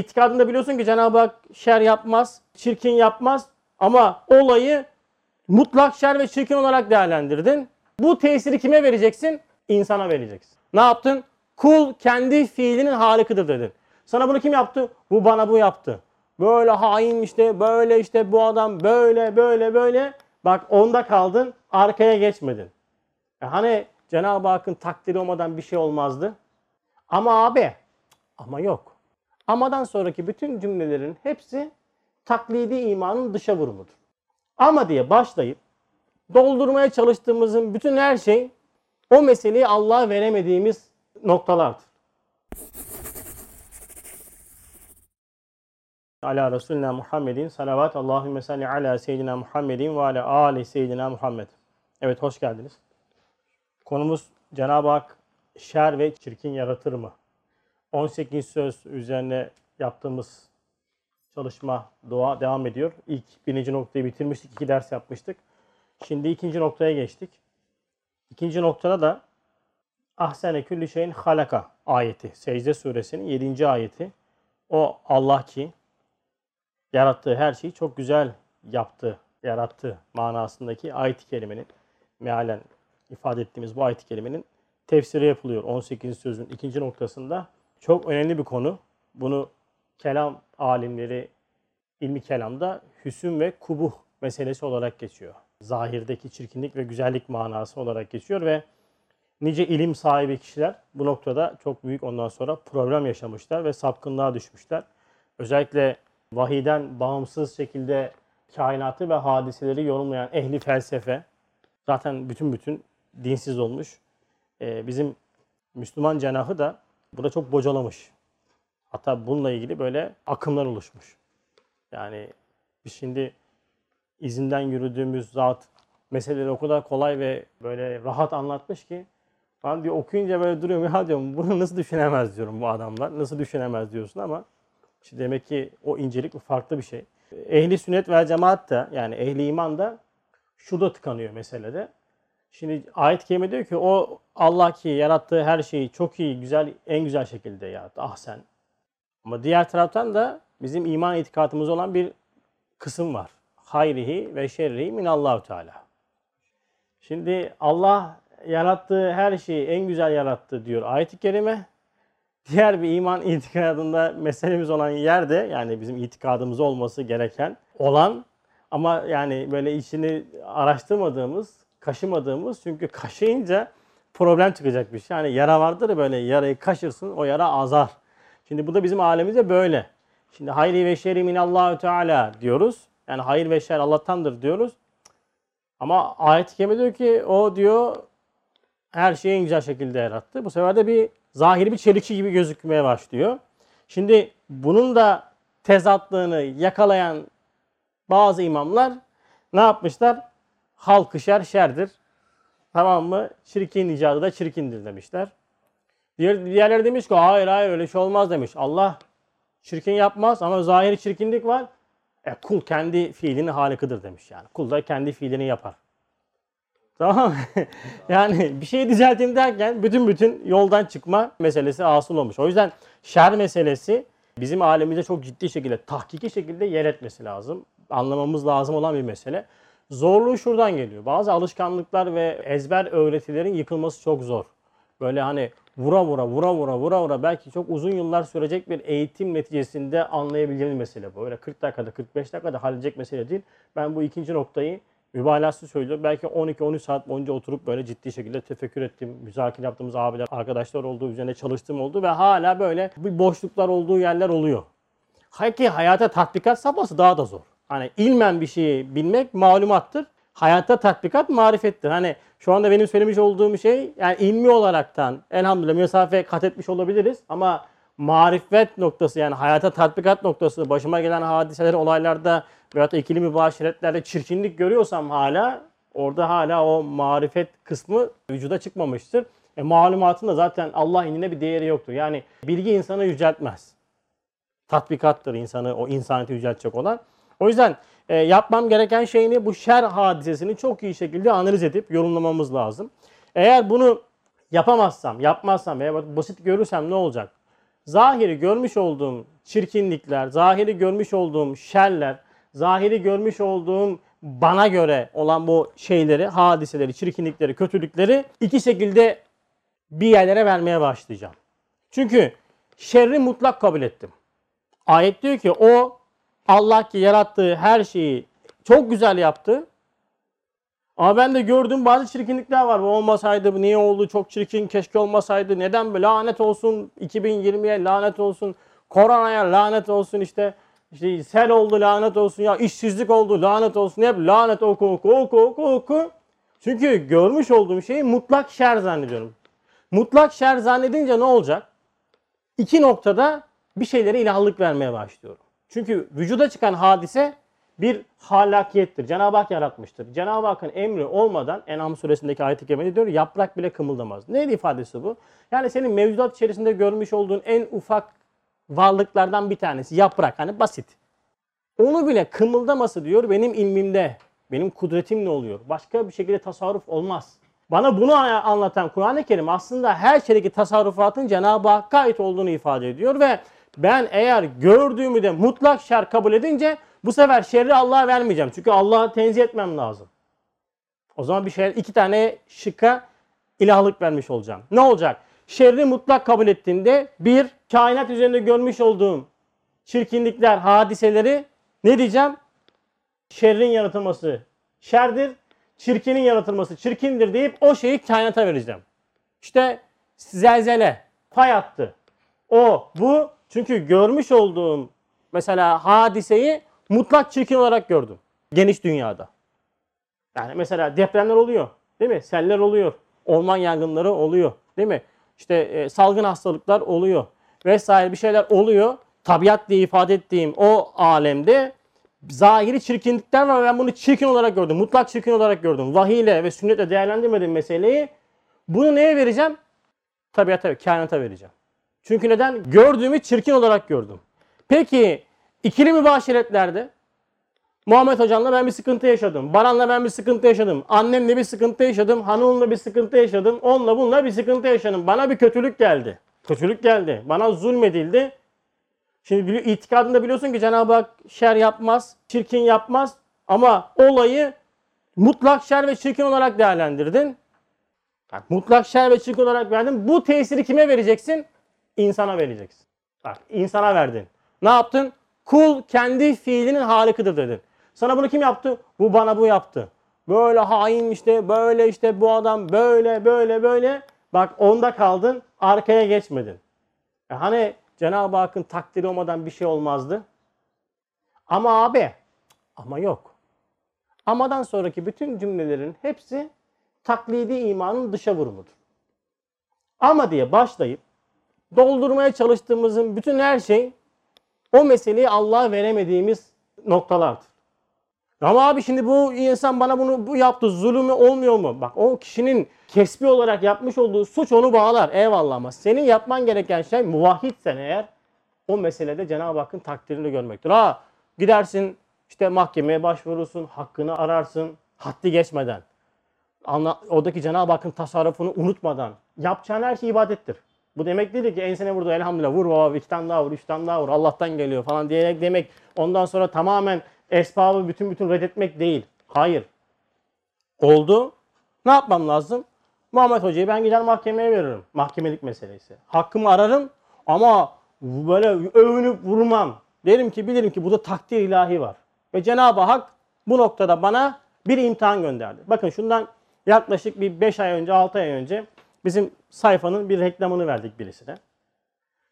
İtikadında biliyorsun ki Cenab-ı Hak şer yapmaz, çirkin yapmaz ama olayı mutlak şer ve çirkin olarak değerlendirdin. Bu tesiri kime vereceksin? İnsana vereceksin. Ne yaptın? Kul kendi fiilinin halikıdır dedin. Sana bunu kim yaptı? Bu bana bu yaptı. Böyle hain işte, böyle işte bu adam böyle böyle böyle. Bak onda kaldın, arkaya geçmedin. E hani Cenab-ı Hakk'ın takdiri olmadan bir şey olmazdı? Ama abi, ama yok. Amadan sonraki bütün cümlelerin hepsi taklidi imanın dışa vurumudur. Ama diye başlayıp doldurmaya çalıştığımızın bütün her şey o meseleyi Allah'a veremediğimiz noktalardır. Ala Resulina Muhammedin salavat Allahümme salli ala seyyidina Muhammedin ve ala ali seyyidina Muhammed. Evet hoş geldiniz. Konumuz Cenab-ı Hak şer ve çirkin yaratır mı? 18 söz üzerine yaptığımız çalışma, dua devam ediyor. İlk birinci noktayı bitirmiştik, iki ders yapmıştık. Şimdi ikinci noktaya geçtik. İkinci noktada da Ahsene külli şeyin halaka ayeti. Secde suresinin 7. ayeti. O Allah ki yarattığı her şeyi çok güzel yaptı, yarattı manasındaki ayet-i kerimenin mealen ifade ettiğimiz bu ayet-i kerimenin tefsiri yapılıyor 18. sözün ikinci noktasında. Çok önemli bir konu. Bunu kelam alimleri ilmi kelamda hüsün ve kubuh meselesi olarak geçiyor. Zahirdeki çirkinlik ve güzellik manası olarak geçiyor ve nice ilim sahibi kişiler bu noktada çok büyük ondan sonra problem yaşamışlar ve sapkınlığa düşmüşler. Özellikle vahiden bağımsız şekilde kainatı ve hadiseleri yorumlayan ehli felsefe zaten bütün bütün dinsiz olmuş. Ee, bizim Müslüman cenahı da burada çok bocalamış. Hatta bununla ilgili böyle akımlar oluşmuş. Yani biz şimdi izinden yürüdüğümüz zat meseleleri o kadar kolay ve böyle rahat anlatmış ki ben diyor okuyunca böyle duruyorum ya diyorum bunu nasıl düşünemez diyorum bu adamlar. Nasıl düşünemez diyorsun ama işte demek ki o incelik farklı bir şey. Ehli sünnet ve cemaat da yani ehli iman da şurada tıkanıyor meselede. Şimdi ayet-i kerime diyor ki o Allah ki yarattığı her şeyi çok iyi, güzel, en güzel şekilde yarattı. Ah sen. Ama diğer taraftan da bizim iman itikadımız olan bir kısım var. Hayrihi ve şerrihi minallahu teala. Şimdi Allah yarattığı her şeyi en güzel yarattı diyor ayet-i kerime. Diğer bir iman itikadında meselemiz olan yerde yani bizim itikadımız olması gereken olan ama yani böyle içini araştırmadığımız, kaşımadığımız çünkü kaşıyınca problem çıkacak bir şey. Yani yara vardır ya böyle yarayı kaşırsın o yara azar. Şimdi bu da bizim alemimizde böyle. Şimdi hayri ve şerri minallahu teala diyoruz. Yani hayır ve şer Allah'tandır diyoruz. Ama ayet-i kerime diyor ki o diyor her şeyi en güzel şekilde yarattı. Bu sefer de bir zahiri bir çelişki gibi gözükmeye başlıyor. Şimdi bunun da tezatlığını yakalayan bazı imamlar ne yapmışlar? Halkı şer şerdir. Tamam mı? Çirkin icadı da çirkindir demişler. Diğer, diğerleri demiş ki hayır hayır öyle şey olmaz demiş. Allah çirkin yapmaz ama zahiri çirkinlik var. E, kul kendi fiilinin halikıdır demiş yani. Kul da kendi fiilini yapar. Tamam yani bir şeyi düzelteyim derken bütün bütün yoldan çıkma meselesi asıl olmuş. O yüzden şer meselesi bizim alemimizde çok ciddi şekilde, tahkiki şekilde yer etmesi lazım. Anlamamız lazım olan bir mesele. Zorluğu şuradan geliyor. Bazı alışkanlıklar ve ezber öğretilerin yıkılması çok zor. Böyle hani vura vura vura vura vura vura belki çok uzun yıllar sürecek bir eğitim neticesinde anlayabileceğiniz mesele bu. Öyle 40 dakikada 45 dakikada halledecek mesele değil. Ben bu ikinci noktayı mübalağası söylüyorum. Belki 12-13 saat boyunca oturup böyle ciddi şekilde tefekkür ettim. Müzakere yaptığımız abiler, arkadaşlar olduğu üzerine çalıştığım oldu ve hala böyle bir boşluklar olduğu yerler oluyor. Ki hayata tatbikat safhası daha da zor. Hani ilmen bir şeyi bilmek malumattır. Hayatta tatbikat marifettir. Hani şu anda benim söylemiş olduğum şey yani ilmi olaraktan elhamdülillah mesafe kat etmiş olabiliriz ama marifet noktası yani hayata tatbikat noktası başıma gelen hadiseler olaylarda veyahut da ikili mübaşiretlerde çirkinlik görüyorsam hala orada hala o marifet kısmı vücuda çıkmamıştır. E, malumatın zaten Allah inine bir değeri yoktur. Yani bilgi insanı yüceltmez. Tatbikattır insanı, o insaniyeti yüceltecek olan. O yüzden e, yapmam gereken şey ne? Bu şer hadisesini çok iyi şekilde analiz edip yorumlamamız lazım. Eğer bunu yapamazsam, yapmazsam veya basit görürsem ne olacak? zahiri görmüş olduğum çirkinlikler, zahiri görmüş olduğum şerler, zahiri görmüş olduğum bana göre olan bu şeyleri, hadiseleri, çirkinlikleri, kötülükleri iki şekilde bir yerlere vermeye başlayacağım. Çünkü şerri mutlak kabul ettim. Ayet diyor ki o Allah ki yarattığı her şeyi çok güzel yaptı. Ama ben de gördüğüm bazı çirkinlikler var. Bu olmasaydı bu niye oldu çok çirkin keşke olmasaydı. Neden böyle lanet olsun 2020'ye lanet olsun. Koronaya lanet olsun işte. İşte sel oldu lanet olsun ya işsizlik oldu lanet olsun. Hep lanet oku oku oku oku oku. Çünkü görmüş olduğum şeyi mutlak şer zannediyorum. Mutlak şer zannedince ne olacak? İki noktada bir şeylere ilahlık vermeye başlıyorum. Çünkü vücuda çıkan hadise bir halakiyettir. Cenab-ı Hak yaratmıştır. Cenab-ı Hakk'ın emri olmadan En'am suresindeki ayet-i kerimede diyor yaprak bile kımıldamaz. Ne ifadesi bu? Yani senin mevcudat içerisinde görmüş olduğun en ufak varlıklardan bir tanesi yaprak. Hani basit. Onu bile kımıldaması diyor benim ilmimde, benim kudretimle oluyor. Başka bir şekilde tasarruf olmaz. Bana bunu anlatan Kur'an-ı Kerim aslında her şeydeki tasarrufatın Cenab-ı Hakk'a ait olduğunu ifade ediyor ve ben eğer gördüğümü de mutlak şer kabul edince bu sefer şerri Allah'a vermeyeceğim. Çünkü Allah'a tenzih etmem lazım. O zaman bir şey iki tane şıkka ilahlık vermiş olacağım. Ne olacak? Şerri mutlak kabul ettiğinde bir kainat üzerinde görmüş olduğum çirkinlikler, hadiseleri ne diyeceğim? Şerrin yaratılması şerdir, çirkinin yaratılması çirkindir deyip o şeyi kainata vereceğim. İşte zelzele, fay attı. O, bu. Çünkü görmüş olduğum mesela hadiseyi mutlak çirkin olarak gördüm. Geniş dünyada. Yani mesela depremler oluyor. Değil mi? Seller oluyor. Orman yangınları oluyor. Değil mi? İşte e, salgın hastalıklar oluyor. Vesaire bir şeyler oluyor. Tabiat diye ifade ettiğim o alemde zahiri çirkinlikler var. Ben bunu çirkin olarak gördüm. Mutlak çirkin olarak gördüm. Vahiyle ve sünnetle değerlendirmedim meseleyi. Bunu neye vereceğim? Tabiata, kainata vereceğim. Çünkü neden? Gördüğümü çirkin olarak gördüm. Peki ikili mübaşiretlerde Muhammed Hocam'la ben bir sıkıntı yaşadım. Baran'la ben bir sıkıntı yaşadım. Annemle bir sıkıntı yaşadım. Hanım'la bir sıkıntı yaşadım. Onunla bununla bir sıkıntı yaşadım. Bana bir kötülük geldi. Kötülük geldi. Bana zulmedildi. Şimdi itikadında biliyorsun ki Cenab-ı Hak şer yapmaz, çirkin yapmaz. Ama olayı mutlak şer ve çirkin olarak değerlendirdin. Bak, mutlak şer ve çirkin olarak verdin. Bu tesiri kime vereceksin? İnsana vereceksin. Bak insana verdin. Ne yaptın? Kul kendi fiilinin halikıdır dedin. Sana bunu kim yaptı? Bu bana bu yaptı. Böyle hain işte, böyle işte bu adam böyle böyle böyle. Bak onda kaldın, arkaya geçmedin. E hani Cenab-ı Hakk'ın takdiri olmadan bir şey olmazdı? Ama abi, ama yok. Amadan sonraki bütün cümlelerin hepsi taklidi imanın dışa vurumudur. Ama diye başlayıp doldurmaya çalıştığımızın bütün her şey o meseleyi Allah'a veremediğimiz noktalardır. Ama abi şimdi bu insan bana bunu bu yaptı zulümü olmuyor mu? Bak o kişinin kesbi olarak yapmış olduğu suç onu bağlar. Eyvallah ama senin yapman gereken şey muvahhidsen eğer o meselede Cenab-ı Hakk'ın takdirini görmektir. Ha gidersin işte mahkemeye başvurursun, hakkını ararsın, haddi geçmeden. Anla, oradaki Cenab-ı Hakk'ın tasarrufunu unutmadan. Yapacağın her şey ibadettir. Bu demek değil ki ensene vurdu elhamdülillah vur baba iki tane daha vur, üç tane daha vur Allah'tan geliyor falan diyerek demek ondan sonra tamamen esbabı bütün bütün reddetmek değil. Hayır. Oldu. Ne yapmam lazım? Muhammed Hoca'yı ben gider mahkemeye veririm. Mahkemelik meselesi. Hakkımı ararım ama böyle övünüp vurmam. Derim ki bilirim ki burada takdir ilahi var. Ve Cenab-ı Hak bu noktada bana bir imtihan gönderdi. Bakın şundan yaklaşık bir 5 ay önce 6 ay önce bizim sayfanın bir reklamını verdik birisine.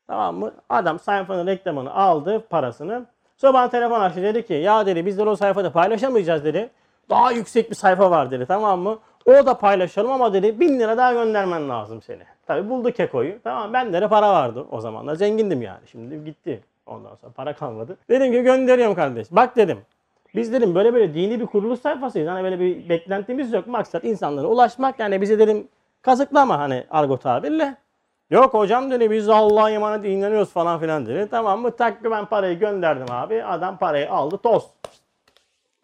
Tamam mı? Adam sayfanın reklamını aldı parasını. Sonra bana telefon açtı dedi ki ya dedi biz de o sayfada paylaşamayacağız dedi. Daha yüksek bir sayfa var dedi tamam mı? O da paylaşalım ama dedi bin lira daha göndermen lazım seni. Tabi buldu kekoyu. Tamam bende de para vardı o zamanlar. Zengindim yani. Şimdi gitti. Ondan sonra para kalmadı. Dedim ki gönderiyorum kardeş. Bak dedim. Biz dedim böyle böyle dini bir kuruluş sayfasıyız. Hani böyle bir beklentimiz yok. Maksat insanlara ulaşmak. Yani bize dedim kazıklama hani argo tabirle. Yok hocam dedi biz Allah'a emanet inanıyoruz falan filan dedi. Tamam mı? Tak ben parayı gönderdim abi. Adam parayı aldı toz.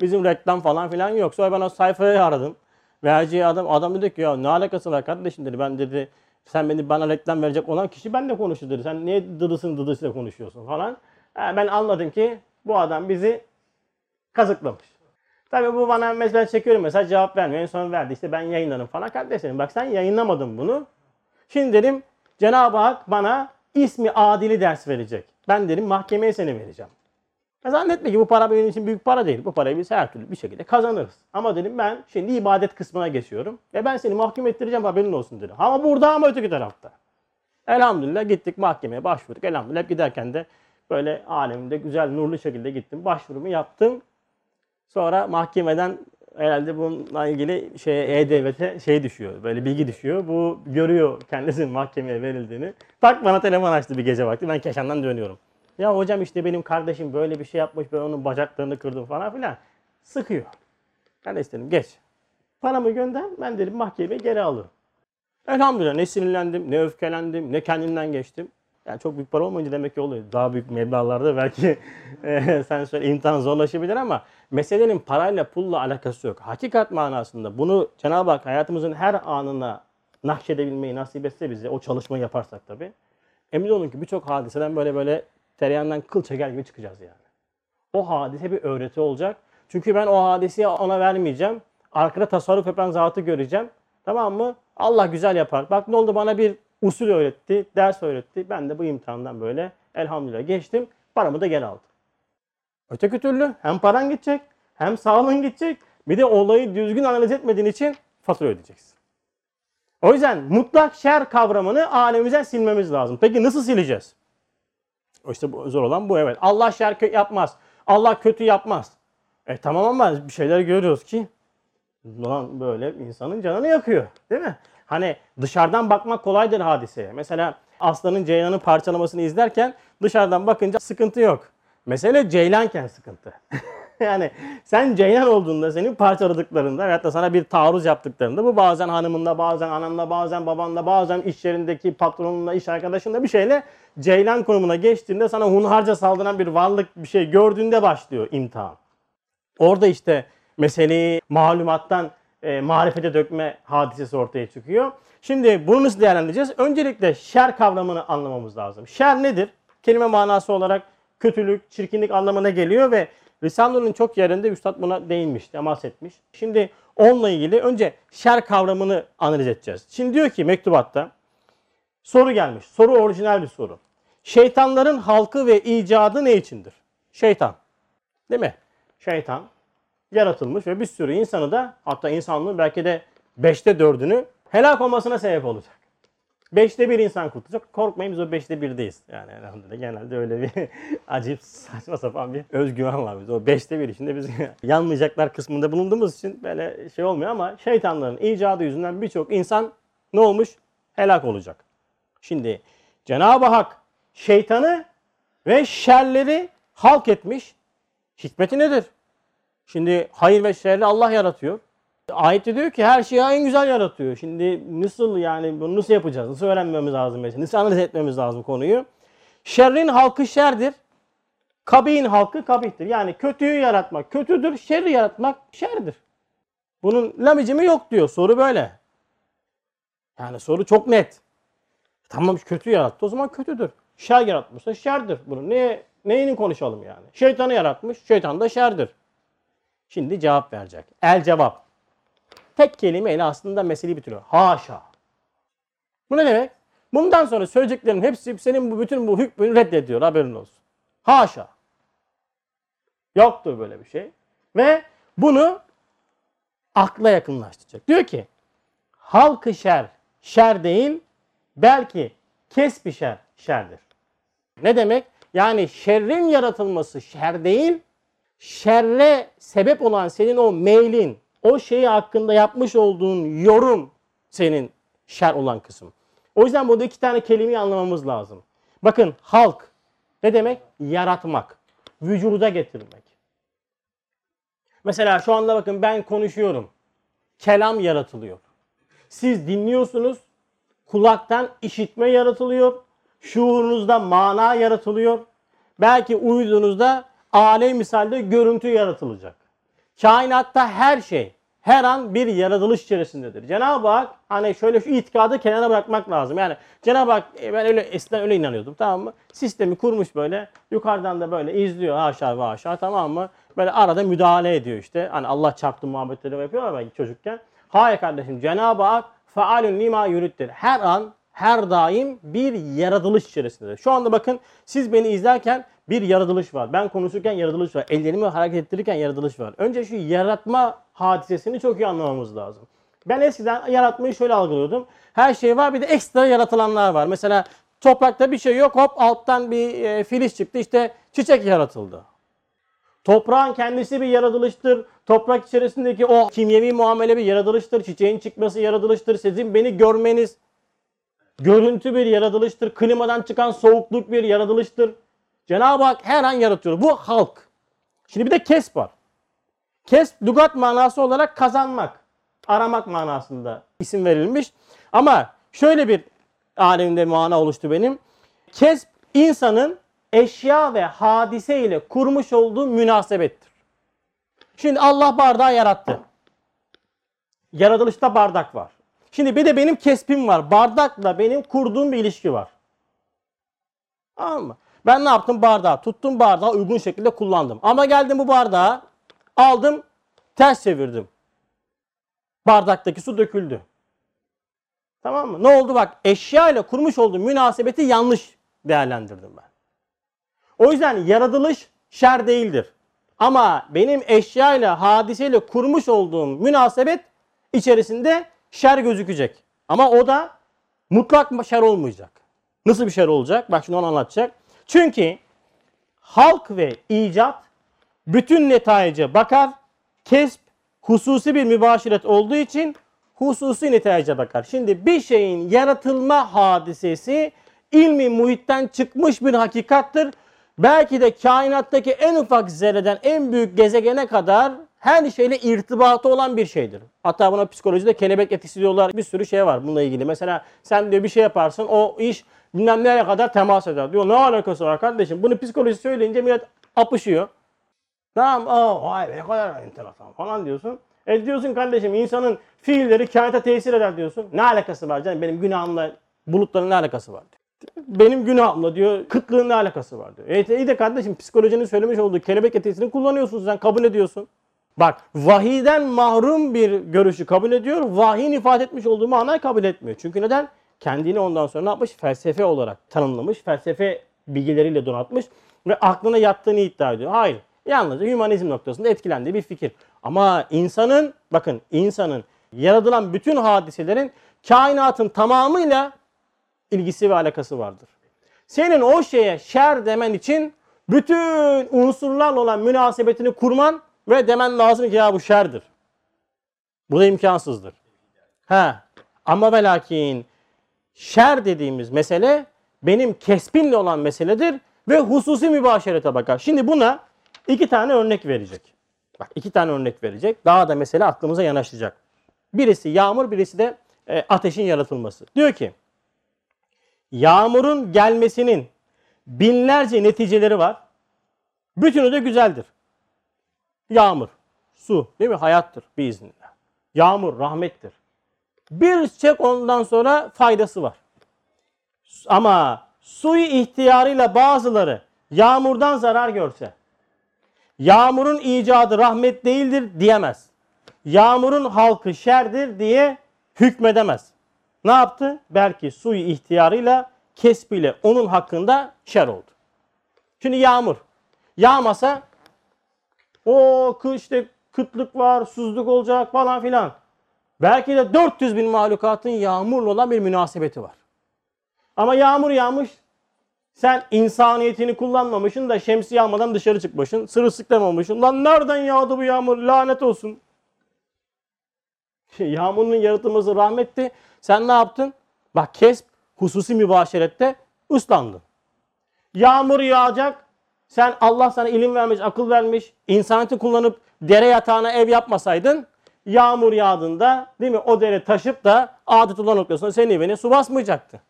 Bizim reklam falan filan yok. Sonra ben o sayfayı aradım. Verici adam adam dedi ki ya ne alakası var kardeşim dedi. Ben dedi Sen beni bana reklam verecek olan kişi benle konuşur dedi. Sen niye dıdısın dıdısıyla konuşuyorsun falan. Ha, ben anladım ki bu adam bizi kazıklamış. Tabii bu bana mesela çekiyorum mesela cevap vermiyor. En son verdi işte ben yayınlarım falan. Kardeşlerim bak sen yayınlamadın bunu. Şimdi dedim Cenab-ı Hak bana ismi adili ders verecek. Ben dedim mahkemeye seni vereceğim. Ya zannetme ki bu para benim için büyük para değil. Bu parayı biz her türlü bir şekilde kazanırız. Ama dedim ben şimdi ibadet kısmına geçiyorum. Ve ben seni mahkum ettireceğim haberin olsun dedim. Ama burada ama öteki tarafta. Elhamdülillah gittik mahkemeye başvurduk. Elhamdülillah hep giderken de böyle alemde güzel nurlu şekilde gittim. Başvurumu yaptım. Sonra mahkemeden herhalde bununla ilgili şey E-Devlet'e şey düşüyor. Böyle bilgi düşüyor. Bu görüyor kendisinin mahkemeye verildiğini. Tak bana telefon açtı bir gece vakti. Ben Keşan'dan dönüyorum. Ya hocam işte benim kardeşim böyle bir şey yapmış. Ben onun bacaklarını kırdım falan filan. Sıkıyor. Ben de istedim geç. Paramı gönder. Ben dedim mahkemeye geri alırım. Elhamdülillah ne sinirlendim, ne öfkelendim, ne kendimden geçtim. Yani çok büyük para olmayınca demek ki oluyor. Daha büyük meblağlarda belki e, sen söyle imtihan zorlaşabilir ama meselenin parayla pulla alakası yok. Hakikat manasında bunu Cenab-ı Hak hayatımızın her anına nakşedebilmeyi nasip etse bize o çalışmayı yaparsak tabii. Emin olun ki birçok hadiseden böyle böyle tereyağından kıl çeker gibi çıkacağız yani. O hadise bir öğreti olacak. Çünkü ben o hadiseyi ona vermeyeceğim. Arkada tasarruf yapan zatı göreceğim. Tamam mı? Allah güzel yapar. Bak ne oldu bana bir usul öğretti, ders öğretti. Ben de bu imtihandan böyle elhamdülillah geçtim. Paramı da geri aldım. Öteki türlü hem paran gidecek, hem sağlığın gidecek. Bir de olayı düzgün analiz etmediğin için fatura ödeyeceksin. O yüzden mutlak şer kavramını alemimizden silmemiz lazım. Peki nasıl sileceğiz? İşte bu zor olan bu evet. Allah şer yapmaz. Allah kötü yapmaz. E tamam ama bir şeyler görüyoruz ki lan böyle insanın canını yakıyor. Değil mi? Hani dışarıdan bakmak kolaydır hadiseye. Mesela aslanın ceylanın parçalamasını izlerken dışarıdan bakınca sıkıntı yok. Mesele ceylanken sıkıntı. yani sen ceylan olduğunda senin parçaladıklarında veyahut da sana bir taarruz yaptıklarında bu bazen hanımınla, bazen ananla, bazen babanla, bazen iş yerindeki patronunla, iş arkadaşınla bir şeyle ceylan konumuna geçtiğinde sana hunharca saldıran bir varlık bir şey gördüğünde başlıyor imtihan. Orada işte meseleyi malumattan e, marifete dökme hadisesi ortaya çıkıyor. Şimdi bunu nasıl değerlendireceğiz? Öncelikle şer kavramını anlamamız lazım. Şer nedir? Kelime manası olarak kötülük, çirkinlik anlamına geliyor ve Risale'nin çok yerinde Üstad buna değinmiş, temas etmiş. Şimdi onunla ilgili önce şer kavramını analiz edeceğiz. Şimdi diyor ki mektubatta soru gelmiş. Soru orijinal bir soru. Şeytanların halkı ve icadı ne içindir? Şeytan. Değil mi? Şeytan yaratılmış ve bir sürü insanı da hatta insanlığın belki de beşte dördünü helak olmasına sebep olacak. Beşte bir insan kurtulacak. Korkmayın biz o beşte birdeyiz. Yani elhamdülillah genelde öyle bir acayip saçma sapan bir özgüven var biz. O beşte bir içinde biz yanmayacaklar kısmında bulunduğumuz için böyle şey olmuyor ama şeytanların icadı yüzünden birçok insan ne olmuş? Helak olacak. Şimdi Cenab-ı Hak şeytanı ve şerleri halk etmiş. Hikmeti nedir? Şimdi hayır ve şerri Allah yaratıyor. Ayette diyor ki her şeyi en güzel yaratıyor. Şimdi nasıl yani bunu nasıl yapacağız? Nasıl öğrenmemiz lazım mesela? Nasıl analiz etmemiz lazım konuyu? Şerrin halkı şerdir. Kabihin halkı kabihtir. Yani kötüyü yaratmak kötüdür, şerri yaratmak şerdir. Bunun lamicimi yok diyor. Soru böyle. Yani soru çok net. Tamam kötü yarattı o zaman kötüdür. Şer yaratmışsa şerdir. Bunu ne neyini konuşalım yani? Şeytanı yaratmış, şeytan da şerdir. Şimdi cevap verecek. El cevap. Tek kelimeyle aslında meseleyi bitiriyor. Haşa. Bu ne demek? Bundan sonra söyleyeceklerin hepsi senin bu bütün bu hükmünü reddediyor haberin olsun. Haşa. Yoktur böyle bir şey. Ve bunu akla yakınlaştıracak. Diyor ki halkı şer, şer değil belki kesbi şer, şerdir. Ne demek? Yani şerrin yaratılması şer değil, şerre sebep olan senin o meylin, o şeyi hakkında yapmış olduğun yorum senin şer olan kısım. O yüzden burada iki tane kelimeyi anlamamız lazım. Bakın halk ne demek? Yaratmak, vücuda getirmek. Mesela şu anda bakın ben konuşuyorum. Kelam yaratılıyor. Siz dinliyorsunuz. Kulaktan işitme yaratılıyor. Şuurunuzda mana yaratılıyor. Belki uyuduğunuzda alem misalde görüntü yaratılacak. Kainatta her şey, her an bir yaratılış içerisindedir. Cenab-ı Hak hani şöyle şu itikadı kenara bırakmak lazım. Yani Cenab-ı Hak e, ben öyle eskiden öyle inanıyordum tamam mı? Sistemi kurmuş böyle yukarıdan da böyle izliyor haşa ve haşa tamam mı? Böyle arada müdahale ediyor işte. Hani Allah çarptı muhabbetleri yapıyorlar belki çocukken. Hayır kardeşim Cenab-ı Hak faalun lima yurittir. Her an her daim bir yaratılış içerisindedir. Şu anda bakın siz beni izlerken bir yaratılış var. Ben konuşurken yaratılış var. Ellerimi hareket ettirirken yaratılış var. Önce şu yaratma hadisesini çok iyi anlamamız lazım. Ben eskiden yaratmayı şöyle algılıyordum. Her şey var bir de ekstra yaratılanlar var. Mesela toprakta bir şey yok hop alttan bir e, filiz çıktı işte çiçek yaratıldı. Toprağın kendisi bir yaratılıştır. Toprak içerisindeki o kimyevi muamele bir yaratılıştır. Çiçeğin çıkması yaratılıştır. Sizin beni görmeniz görüntü bir yaratılıştır. Klimadan çıkan soğukluk bir yaratılıştır. Cenab-ı Hak her an yaratıyor. Bu halk. Şimdi bir de kesp var. Kesp lugat manası olarak kazanmak, aramak manasında isim verilmiş. Ama şöyle bir alemde mana oluştu benim. Kesp insanın eşya ve hadise ile kurmuş olduğu münasebettir. Şimdi Allah bardağı yarattı. Yaratılışta bardak var. Şimdi bir de benim kespim var. Bardakla benim kurduğum bir ilişki var. Tamam mı? Ben ne yaptım? Bardağı tuttum bardağı uygun şekilde kullandım. Ama geldim bu bardağı aldım ters çevirdim. Bardaktaki su döküldü. Tamam mı? Ne oldu bak eşya ile kurmuş olduğum münasebeti yanlış değerlendirdim ben. O yüzden yaratılış şer değildir. Ama benim eşya ile hadiseyle kurmuş olduğum münasebet içerisinde şer gözükecek. Ama o da mutlak şer olmayacak. Nasıl bir şer olacak? Bak şimdi onu anlatacak. Çünkü halk ve icat bütün netayice bakar. Kesp hususi bir mübaşiret olduğu için hususi netayice bakar. Şimdi bir şeyin yaratılma hadisesi ilmi muhitten çıkmış bir hakikattır. Belki de kainattaki en ufak zerreden en büyük gezegene kadar her şeyle irtibatı olan bir şeydir. Hatta buna psikolojide kelebek etkisi diyorlar. Bir sürü şey var bununla ilgili. Mesela sen diyor bir şey yaparsın o iş bilmem nereye kadar temas eder. Diyor ne alakası var kardeşim? Bunu psikoloji söyleyince millet apışıyor. Tamam aa vay be ne kadar enteresan falan diyorsun. E diyorsun kardeşim insanın fiilleri kainata tesir eder diyorsun. Ne alakası var canım benim günahımla bulutların ne alakası var diyor. Benim günahımla diyor kıtlığın ne alakası var diyor. E iyi de kardeşim psikolojinin söylemiş olduğu kelebek etkisini kullanıyorsun sen kabul ediyorsun. Bak vahiden mahrum bir görüşü kabul ediyor. Vahyin ifade etmiş olduğu manayı kabul etmiyor. Çünkü neden? Kendini ondan sonra ne yapmış? Felsefe olarak tanımlamış. Felsefe bilgileriyle donatmış. Ve aklına yattığını iddia ediyor. Hayır. Yalnızca hümanizm noktasında etkilendiği bir fikir. Ama insanın, bakın insanın yaratılan bütün hadiselerin kainatın tamamıyla ilgisi ve alakası vardır. Senin o şeye şer demen için bütün unsurlarla olan münasebetini kurman ve demen lazım ki ya bu şerdir. Bu da imkansızdır. Ha. Ama ve lakin şer dediğimiz mesele benim kesbimle olan meseledir ve hususi mübaşerete bakar. Şimdi buna iki tane örnek verecek. Bak iki tane örnek verecek. Daha da mesele aklımıza yanaşacak. Birisi yağmur, birisi de e, ateşin yaratılması. Diyor ki yağmurun gelmesinin binlerce neticeleri var. Bütünü de güzeldir. Yağmur, su değil mi? Hayattır biiznillah. Yağmur rahmettir. Bir çek ondan sonra faydası var. Ama suyu ihtiyarıyla bazıları yağmurdan zarar görse, yağmurun icadı rahmet değildir diyemez. Yağmurun halkı şerdir diye hükmedemez. Ne yaptı? Belki suyu ihtiyarıyla kesbiyle onun hakkında şer oldu. Şimdi yağmur. Yağmasa o işte kıtlık var, susuzluk olacak falan filan. Belki de 400 bin mahlukatın yağmurla olan bir münasebeti var. Ama yağmur yağmış, sen insaniyetini kullanmamışsın da şemsiye almadan dışarı çıkmışsın. Sırılsıklamamışsın. Lan nereden yağdı bu yağmur? Lanet olsun. Yağmurun yaratılması rahmetti. Sen ne yaptın? Bak kesp hususi mübaşerette ıslandın. Yağmur yağacak. Sen Allah sana ilim vermiş, akıl vermiş. insaniyeti kullanıp dere yatağına ev yapmasaydın yağmur yağdığında değil mi o dere taşıp da adet olan noktasına senin evine su basmayacaktı.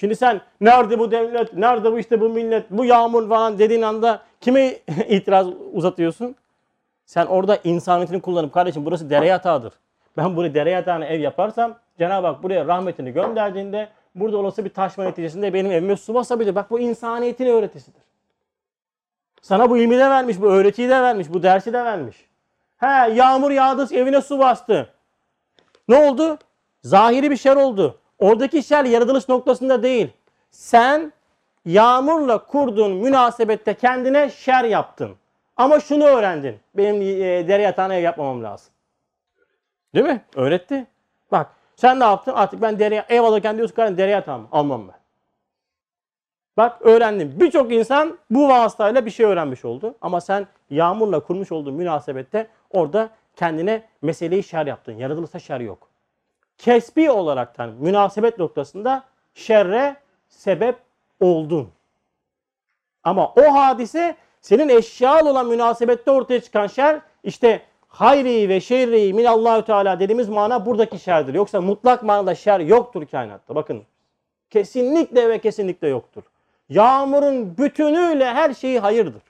Şimdi sen nerede bu devlet, nerede bu işte bu millet, bu yağmur falan dediğin anda kime itiraz uzatıyorsun? Sen orada insaniyetini kullanıp kardeşim burası dere yatağıdır. Ben burayı dere yatağına ev yaparsam Cenab-ı Hak buraya rahmetini gönderdiğinde burada olası bir taşma neticesinde benim evime su basabilir. Bak bu insaniyetin öğretisidir. Sana bu ilmi de vermiş, bu öğretiyi de vermiş, bu dersi de vermiş. He yağmur yağdı, evine su bastı. Ne oldu? Zahiri bir şer oldu. Oradaki şer yaratılış noktasında değil. Sen yağmurla kurduğun münasebette kendine şer yaptın. Ama şunu öğrendin. Benim e, dere yatağına ev yapmamam lazım. Değil mi? Öğretti. Bak sen ne yaptın? Artık ben dere ev alırken diyorsun ki dere yatağı mı? Almam ben. Bak öğrendim. Birçok insan bu vasıtayla bir şey öğrenmiş oldu. Ama sen yağmurla kurmuş olduğun münasebette orada kendine meseleyi şer yaptın. Yaratılırsa şer yok. Kesbi olaraktan münasebet noktasında şerre sebep oldun. Ama o hadise senin eşyalı olan münasebette ortaya çıkan şer işte hayri ve şerri min Allahü Teala dediğimiz mana buradaki şerdir. Yoksa mutlak manada şer yoktur kainatta. Bakın kesinlikle ve kesinlikle yoktur. Yağmurun bütünüyle her şeyi hayırdır.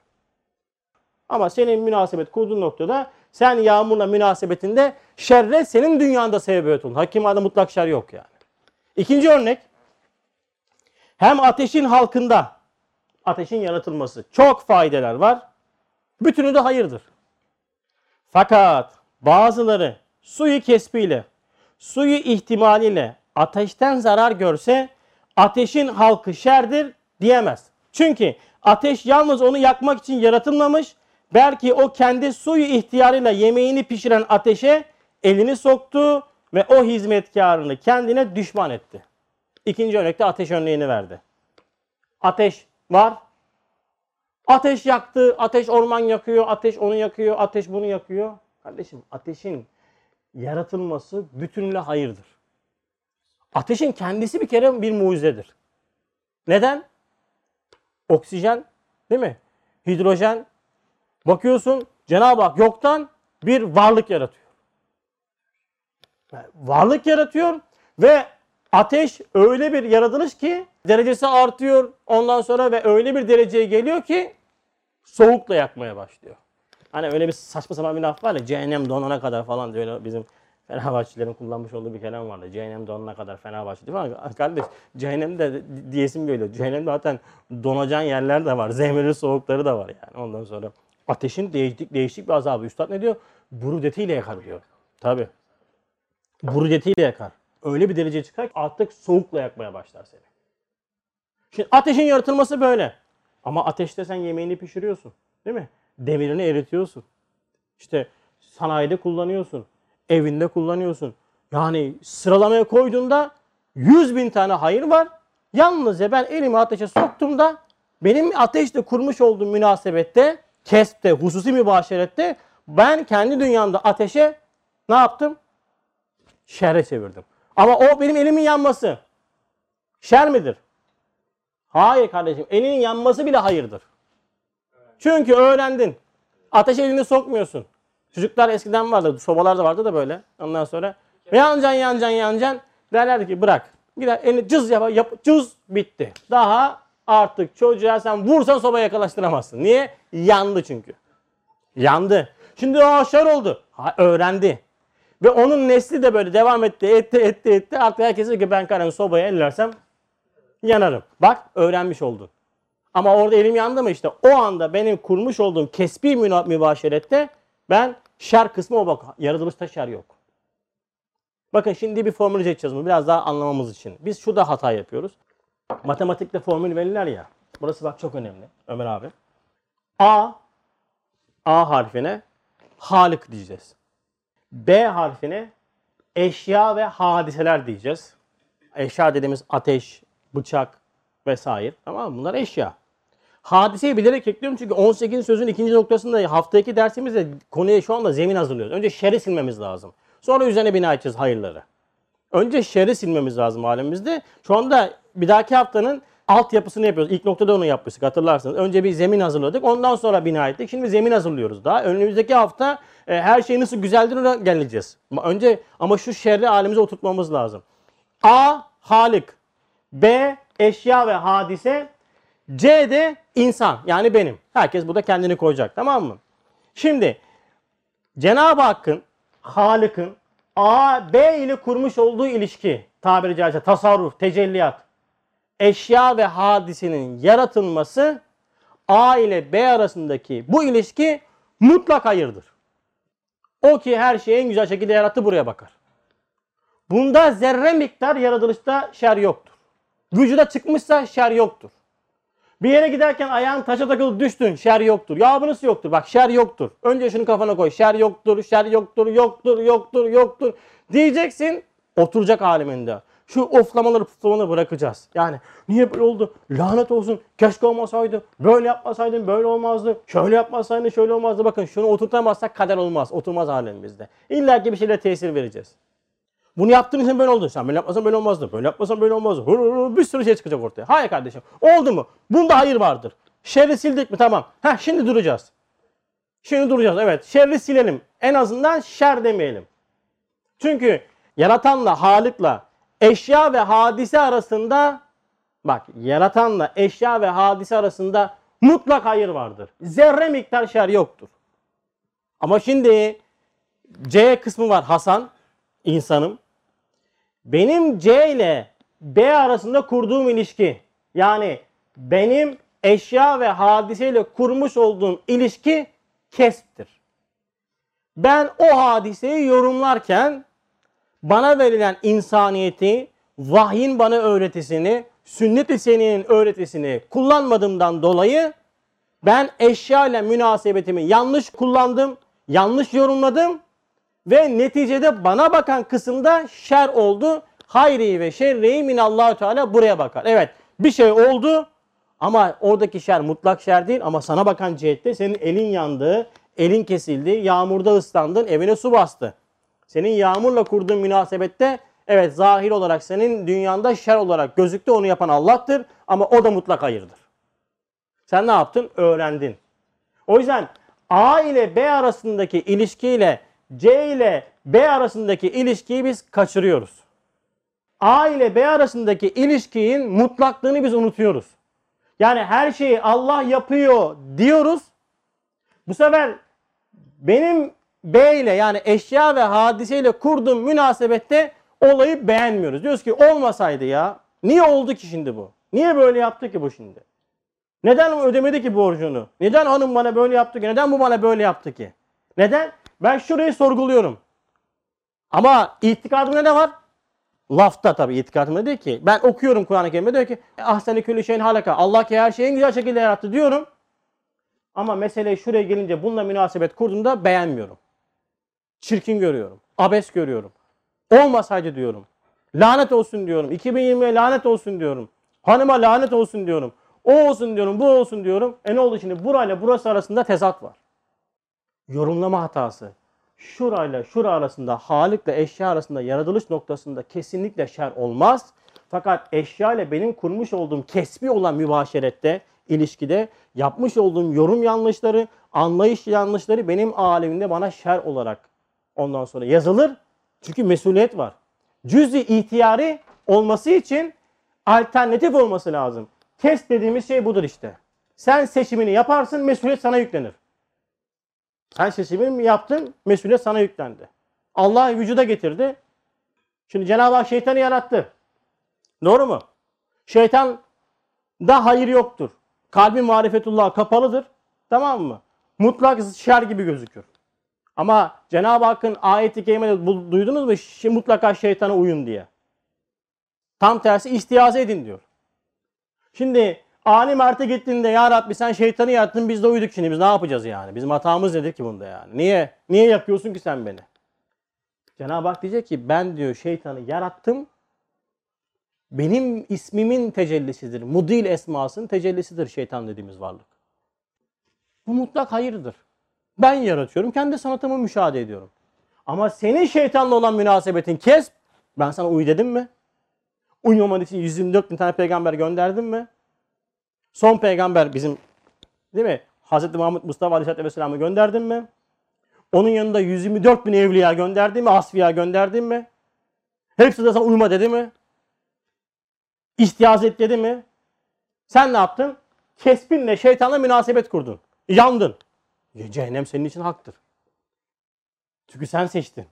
Ama senin münasebet kurduğun noktada sen yağmurla münasebetinde şerre senin dünyanda sebebiyet olun. Hakimada mutlak şer yok yani. İkinci örnek hem ateşin halkında ateşin yaratılması çok faydeler var. Bütünü de hayırdır. Fakat bazıları suyu kesbiyle, suyu ihtimaliyle ateşten zarar görse ateşin halkı şerdir diyemez. Çünkü ateş yalnız onu yakmak için yaratılmamış. Belki o kendi suyu ihtiyarıyla yemeğini pişiren ateşe elini soktu ve o hizmetkarını kendine düşman etti. İkinci örnekte ateş örneğini verdi. Ateş var. Ateş yaktı, ateş orman yakıyor, ateş onu yakıyor, ateş bunu yakıyor. Kardeşim ateşin yaratılması bütünüyle hayırdır. Ateşin kendisi bir kere bir mucizedir. Neden? Oksijen değil mi? Hidrojen. Bakıyorsun Cenab-ı Hak yoktan bir varlık yaratıyor. Varlık yaratıyor ve ateş öyle bir yaratılış ki derecesi artıyor ondan sonra ve öyle bir dereceye geliyor ki soğukla yakmaya başlıyor. Hani öyle bir saçma sapan bir laf var ya cehennem donana kadar falan diyor bizim Fenerbahçelilerin kullanmış olduğu bir kelam vardı. Cehennem donana kadar Fenerbahçe değil mi? Kardeş cehennemde diyesim geliyor. Cehennemde zaten donacağın yerler de var. Zemreli soğukları da var yani. Ondan sonra ateşin değişik, değişik bir azabı. Üstad ne diyor? Burudetiyle yakar diyor. Tabi. Burudetiyle yakar. Öyle bir dereceye çıkar ki artık soğukla yakmaya başlar seni. Şimdi ateşin yaratılması böyle. Ama ateşte sen yemeğini pişiriyorsun. Değil mi? Demirini eritiyorsun. İşte sanayide kullanıyorsun. Evinde kullanıyorsun. Yani sıralamaya koyduğunda 100 bin tane hayır var. Yalnızca ben elimi ateşe soktuğumda benim ateşle kurmuş olduğum münasebette, kespte, hususi mübaşerette ben kendi dünyamda ateşe ne yaptım? Şerre çevirdim. Ama o benim elimin yanması. Şer midir? Hayır kardeşim. Elinin yanması bile hayırdır. Çünkü öğrendin. Ateş elini sokmuyorsun. Çocuklar eskiden vardı. Sobalar da vardı da böyle. Ondan sonra yanacaksın yanacaksın yanacaksın. Derlerdi ki bırak. Gider elini cız yap, yap cız bitti. Daha artık çocuğa sen vursan sobaya yakalaştıramazsın. Niye? Yandı çünkü. Yandı. Şimdi o şer oldu. Ha, öğrendi. Ve onun nesli de böyle devam etti, etti, etti, etti. Artık herkes ki ben karın sobaya ellersem yanarım. Bak öğrenmiş oldun. Ama orada elim yandı mı işte o anda benim kurmuş olduğum kesbi mübaşerette ben şer kısmı o bak. Yaratılışta şer yok. Bakın şimdi bir formül edeceğiz bunu biraz daha anlamamız için. Biz şurada hata yapıyoruz. Matematikte formül verirler ya. Burası bak çok önemli Ömer abi. A A harfine Halık diyeceğiz. B harfine eşya ve hadiseler diyeceğiz. Eşya dediğimiz ateş, bıçak vesaire. Tamam mı? Bunlar eşya. Hadiseyi bilerek ekliyorum çünkü 18 sözün ikinci noktasında haftaki dersimizde konuya şu anda zemin hazırlıyoruz. Önce şer'i silmemiz lazım. Sonra üzerine bina edeceğiz hayırları. Önce şer'i silmemiz lazım alemimizde. Şu anda bir dahaki haftanın altyapısını yapıyoruz. İlk noktada onu yapmıştık hatırlarsınız. Önce bir zemin hazırladık. Ondan sonra bina ettik. Şimdi zemin hazırlıyoruz daha. Önümüzdeki hafta e, her şey nasıl güzeldir ona geleceğiz. Önce ama şu şerri halimize oturtmamız lazım. A. Halik. B. Eşya ve hadise. C de insan yani benim. Herkes burada kendini koyacak tamam mı? Şimdi Cenab-ı Hakk'ın, Halık'ın A, B ile kurmuş olduğu ilişki, tabiri caizse tasarruf, tecelliyat, eşya ve hadisenin yaratılması A ile B arasındaki bu ilişki mutlak hayırdır. O ki her şeyi en güzel şekilde yarattı buraya bakar. Bunda zerre miktar yaratılışta şer yoktur. Vücuda çıkmışsa şer yoktur. Bir yere giderken ayağın taşa takılıp düştün. Şer yoktur. Ya bu nasıl yoktur? Bak şer yoktur. Önce şunu kafana koy. Şer yoktur, şer yoktur, yoktur, yoktur, yoktur. Diyeceksin. Oturacak aleminde. Şu oflamaları puflamaları bırakacağız. Yani niye böyle oldu? Lanet olsun. Keşke olmasaydı. Böyle yapmasaydın böyle olmazdı. Şöyle yapmasaydın şöyle olmazdı. Bakın şunu oturtamazsak kader olmaz. Oturmaz alemimizde. İlla ki bir şeyle tesir vereceğiz. Bunu yaptığın için böyle oldu. Sen böyle yapmasan böyle olmazdı. Böyle yapmasan böyle olmazdı. Bir sürü şey çıkacak ortaya. Hayır kardeşim. Oldu mu? Bunda hayır vardır. Şerri sildik mi? Tamam. Heh şimdi duracağız. Şimdi duracağız. Evet. Şerri silelim. En azından şer demeyelim. Çünkü yaratanla, halıkla, eşya ve hadise arasında bak yaratanla eşya ve hadise arasında mutlak hayır vardır. Zerre miktar şer yoktur. Ama şimdi C kısmı var Hasan, insanım. Benim C ile B arasında kurduğum ilişki yani benim eşya ve hadiseyle kurmuş olduğum ilişki kesptir. Ben o hadiseyi yorumlarken bana verilen insaniyeti, vahyin bana öğretisini, sünnet-i seniyenin öğretisini kullanmadığımdan dolayı ben eşya ile münasebetimi yanlış kullandım, yanlış yorumladım ve neticede bana bakan kısımda şer oldu. Hayri ve şerri minallahu teala buraya bakar. Evet bir şey oldu ama oradaki şer mutlak şer değil ama sana bakan cihette senin elin yandı, elin kesildi, yağmurda ıslandın, evine su bastı. Senin yağmurla kurduğun münasebette evet zahir olarak senin dünyanda şer olarak gözüktü onu yapan Allah'tır ama o da mutlak hayırdır. Sen ne yaptın? Öğrendin. O yüzden A ile B arasındaki ilişkiyle C ile B arasındaki ilişkiyi biz kaçırıyoruz. A ile B arasındaki ilişkinin mutlaklığını biz unutuyoruz. Yani her şeyi Allah yapıyor diyoruz. Bu sefer benim B ile yani eşya ve hadiseyle kurduğum münasebette olayı beğenmiyoruz. Diyoruz ki olmasaydı ya. Niye oldu ki şimdi bu? Niye böyle yaptı ki bu şimdi? Neden ödemedi ki borcunu? Neden hanım bana böyle yaptı ki? Neden bu bana böyle yaptı ki? Neden? Ben şurayı sorguluyorum. Ama itikadımda ne var? Lafta tabii itikadımda değil ki. Ben okuyorum Kur'an-ı Kerim'de diyor ki ahseni külli şeyin halaka. Allah ki her şeyi en güzel şekilde yarattı diyorum. Ama mesele şuraya gelince bununla münasebet kurduğumda beğenmiyorum. Çirkin görüyorum. Abes görüyorum. Olmasaydı diyorum. Lanet olsun diyorum. 2020'ye lanet olsun diyorum. Hanıma lanet olsun diyorum. O olsun diyorum, bu olsun diyorum. E ne oldu şimdi? Burayla burası arasında tezat var. Yorumlama hatası. Şurayla şura arasında, halikle eşya arasında yaratılış noktasında kesinlikle şer olmaz. Fakat eşya ile benim kurmuş olduğum kesbi olan mübaşerette, ilişkide yapmış olduğum yorum yanlışları, anlayış yanlışları benim alemimde bana şer olarak ondan sonra yazılır. Çünkü mesuliyet var. Cüz-i ihtiyari olması için alternatif olması lazım. Test dediğimiz şey budur işte. Sen seçimini yaparsın, mesuliyet sana yüklenir. Sen seçimini yaptın, mesuliyet sana yüklendi. Allah vücuda getirdi. Şimdi Cenab-ı Hak şeytanı yarattı. Doğru mu? Şeytan da hayır yoktur. Kalbi marifetullah kapalıdır. Tamam mı? Mutlak şer gibi gözükür. Ama Cenab-ı Hakk'ın ayeti kerimede duydunuz mu? Şi- Mutlaka şeytana uyun diye. Tam tersi istiaze edin diyor. Şimdi Ali Mert'e gittiğinde ya Rabbi sen şeytanı yarattın biz de uyduk şimdi biz ne yapacağız yani? Bizim hatamız nedir ki bunda yani? Niye? Niye yapıyorsun ki sen beni? Cenab-ı Hak diyecek ki ben diyor şeytanı yarattım. Benim ismimin tecellisidir. Mudil esmasının tecellisidir şeytan dediğimiz varlık. Bu mutlak hayırdır. Ben yaratıyorum. Kendi sanatımı müşahede ediyorum. Ama senin şeytanla olan münasebetin kes. Ben sana uy dedim mi? Uymaman için 124 bin tane peygamber gönderdim mi? Son peygamber bizim değil mi? Hz. Muhammed Mustafa Aleyhisselatü Vesselam'ı gönderdim mi? Onun yanında 124 bin evliya gönderdim mi? Asfiya gönderdim mi? Hepsi de sana uyma dedi mi? İhtiyaz et dedi mi? Sen ne yaptın? Kesbinle şeytanla münasebet kurdun. Yandın. Ya Cehennem senin için haktır. Çünkü sen seçtin.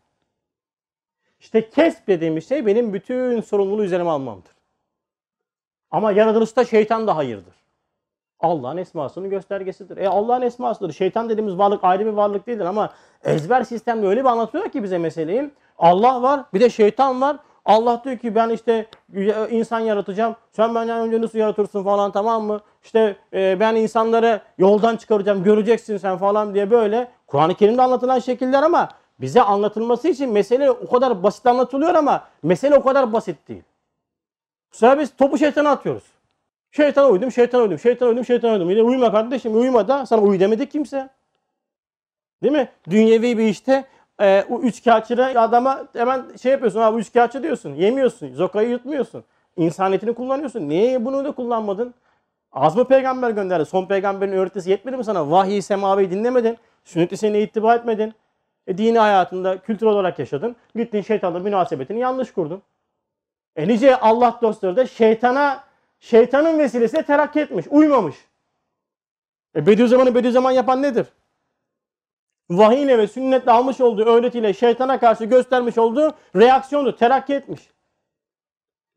İşte kesp dediğimiz şey benim bütün sorumluluğu üzerime almamdır. Ama yaratılışta şeytan da hayırdır. Allah'ın esmasının göstergesidir. E Allah'ın esmasıdır. Şeytan dediğimiz varlık ayrı bir varlık değildir ama ezber sistemde öyle bir anlatıyor ki bize meseleyi. Allah var bir de şeytan var. Allah diyor ki ben işte insan yaratacağım. Sen benden önce nasıl yaratırsın falan tamam mı? İşte e, ben insanları yoldan çıkaracağım göreceksin sen falan diye böyle. Kur'an-ı Kerim'de anlatılan şekiller ama bize anlatılması için mesele o kadar basit anlatılıyor ama mesele o kadar basit değil. Bu sefer biz topu şeytana atıyoruz. Şeytana uydum, şeytana uydum, şeytana uydum, şeytana uydum. Yine uyuma kardeşim, uyuma da sana uy demedi kimse. Değil mi? Dünyevi bir işte e, o üç kağıtçıda adama hemen şey yapıyorsun abi üç kağıtçı diyorsun. Yemiyorsun, zokayı yutmuyorsun. İnsan etini kullanıyorsun. Niye bunu da kullanmadın? Az mı peygamber gönderdi? Son peygamberin öğretisi yetmedi mi sana? Vahiy semavi dinlemedin. Sünnet-i ittiba etmedin. E, dini hayatında kültür olarak yaşadın. Gittin şeytanla münasebetini yanlış kurdun. E nice Allah dostları da şeytana şeytanın vesilesiyle terakki etmiş, uymamış. E Bediüzzaman'ı Bediüzzaman yapan nedir? Vahiyle ve sünnetle almış olduğu öğretiyle şeytana karşı göstermiş olduğu reaksiyonu terakki etmiş.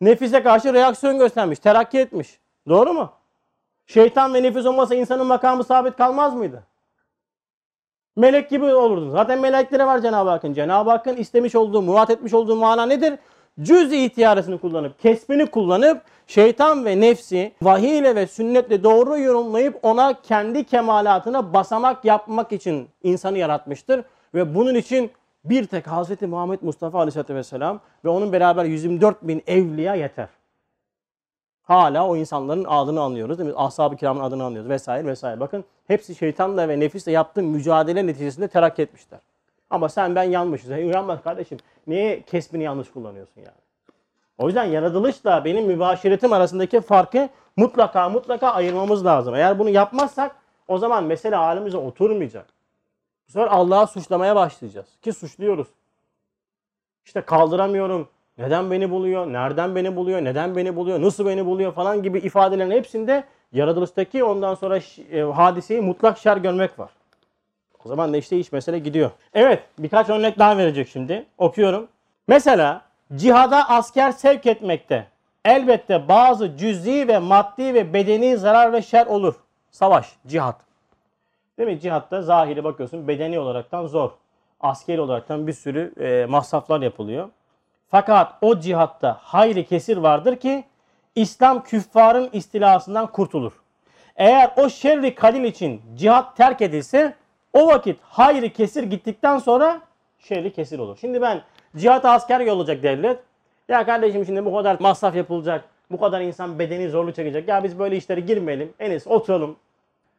Nefise karşı reaksiyon göstermiş, terakki etmiş. Doğru mu? Şeytan ve nefis olmasa insanın makamı sabit kalmaz mıydı? Melek gibi olurdun. Zaten meleklere var Cenab-ı Hakk'ın. Cenab-ı Hakk'ın istemiş olduğu, murat etmiş olduğu mana nedir? Cüz ihtiyarısını kullanıp, kesbini kullanıp şeytan ve nefsi vahiyle ve sünnetle doğru yorumlayıp ona kendi kemalatına basamak yapmak için insanı yaratmıştır. Ve bunun için bir tek Hz. Muhammed Mustafa Aleyhisselatü Vesselam ve onun beraber 124 bin evliya yeter. Hala o insanların adını anlıyoruz değil mi? Ashab-ı kiramın adını anlıyoruz vesaire vesaire. Bakın hepsi şeytanla ve nefisle yaptığı mücadele neticesinde terakki etmişler. Ama sen ben yanmışız. Uyanmaz kardeşim. Niye kesbini yanlış kullanıyorsun yani? O yüzden yaratılışla benim mübaşiretim arasındaki farkı mutlaka mutlaka ayırmamız lazım. Eğer bunu yapmazsak o zaman mesele halimize oturmayacak. Bu sefer Allah'ı suçlamaya başlayacağız. Ki suçluyoruz. İşte kaldıramıyorum. Neden beni buluyor? Nereden beni buluyor? Neden beni buluyor? Nasıl beni buluyor? Falan gibi ifadelerin hepsinde yaratılıştaki ondan sonra e, hadiseyi mutlak şer görmek var. O zaman da işte iş mesele gidiyor. Evet birkaç örnek daha verecek şimdi. Okuyorum. Mesela cihada asker sevk etmekte elbette bazı cüz'i ve maddi ve bedeni zarar ve şer olur. Savaş, cihat. Değil mi? Cihatta zahiri bakıyorsun bedeni olaraktan zor. Askeri olaraktan bir sürü e, masraflar yapılıyor. Fakat o cihatta hayri kesir vardır ki İslam küffarın istilasından kurtulur. Eğer o şerri kalil için cihat terk edilse o vakit hayri kesir gittikten sonra şerri kesir olur. Şimdi ben cihat asker yollayacak devlet. Ya kardeşim şimdi bu kadar masraf yapılacak. Bu kadar insan bedeni zorlu çekecek. Ya biz böyle işlere girmeyelim. En iyisi oturalım.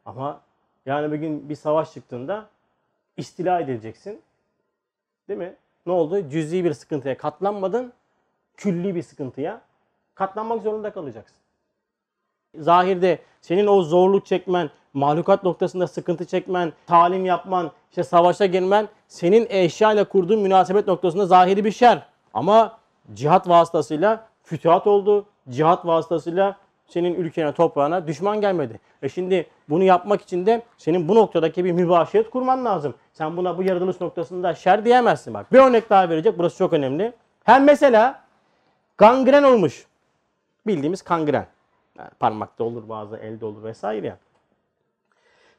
Ama yani bir gün bir savaş çıktığında istila edileceksin. Değil mi? Ne oldu? Cüzi bir sıkıntıya katlanmadın. Külli bir sıkıntıya katlanmak zorunda kalacaksın. Zahirde senin o zorluk çekmen, mahlukat noktasında sıkıntı çekmen, talim yapman, işte savaşa girmen senin eşya ile kurduğun münasebet noktasında zahiri bir şer. Ama cihat vasıtasıyla fütuhat oldu. Cihat vasıtasıyla senin ülkene, toprağına düşman gelmedi. E şimdi bunu yapmak için de senin bu noktadaki bir mübaşiret kurman lazım. Sen buna bu yaratılış noktasında şer diyemezsin bak. Bir örnek daha verecek. Burası çok önemli. Hem mesela gangren olmuş. Bildiğimiz kangren. Parmakta olur bazı elde olur vesaire.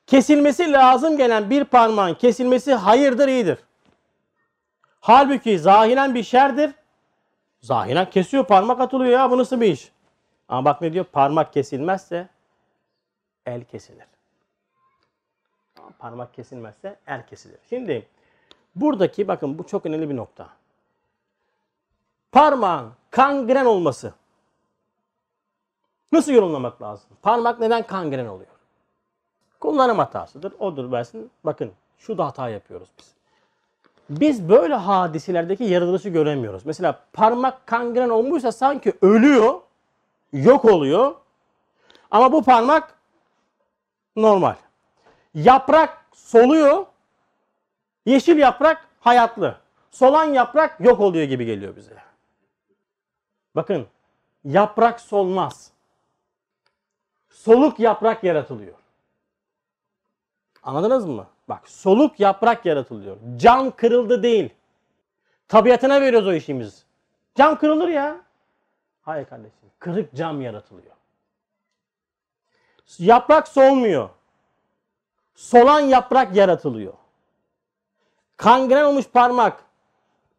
Kesilmesi lazım gelen bir parmağın kesilmesi hayırdır iyidir. Halbuki zahiren bir şerdir. Zahiren kesiyor parmak atılıyor ya bu nasıl bir iş? Ama bak ne diyor parmak kesilmezse el kesilir. Parmak kesilmezse el kesilir. Şimdi buradaki bakın bu çok önemli bir nokta. Parmağın kangren olması Nasıl yorumlamak lazım? Parmak neden kangren oluyor? Kullanım hatasıdır. Odur versin. Bakın şu da hata yapıyoruz biz. Biz böyle hadiselerdeki yaratılışı göremiyoruz. Mesela parmak kangren olmuşsa sanki ölüyor, yok oluyor. Ama bu parmak normal. Yaprak soluyor, yeşil yaprak hayatlı. Solan yaprak yok oluyor gibi geliyor bize. Bakın yaprak solmaz soluk yaprak yaratılıyor. Anladınız mı? Bak soluk yaprak yaratılıyor. Cam kırıldı değil. Tabiatına veriyoruz o işimiz. Cam kırılır ya. Hayır kardeşim. Kırık cam yaratılıyor. Yaprak solmuyor. Solan yaprak yaratılıyor. Kangren olmuş parmak.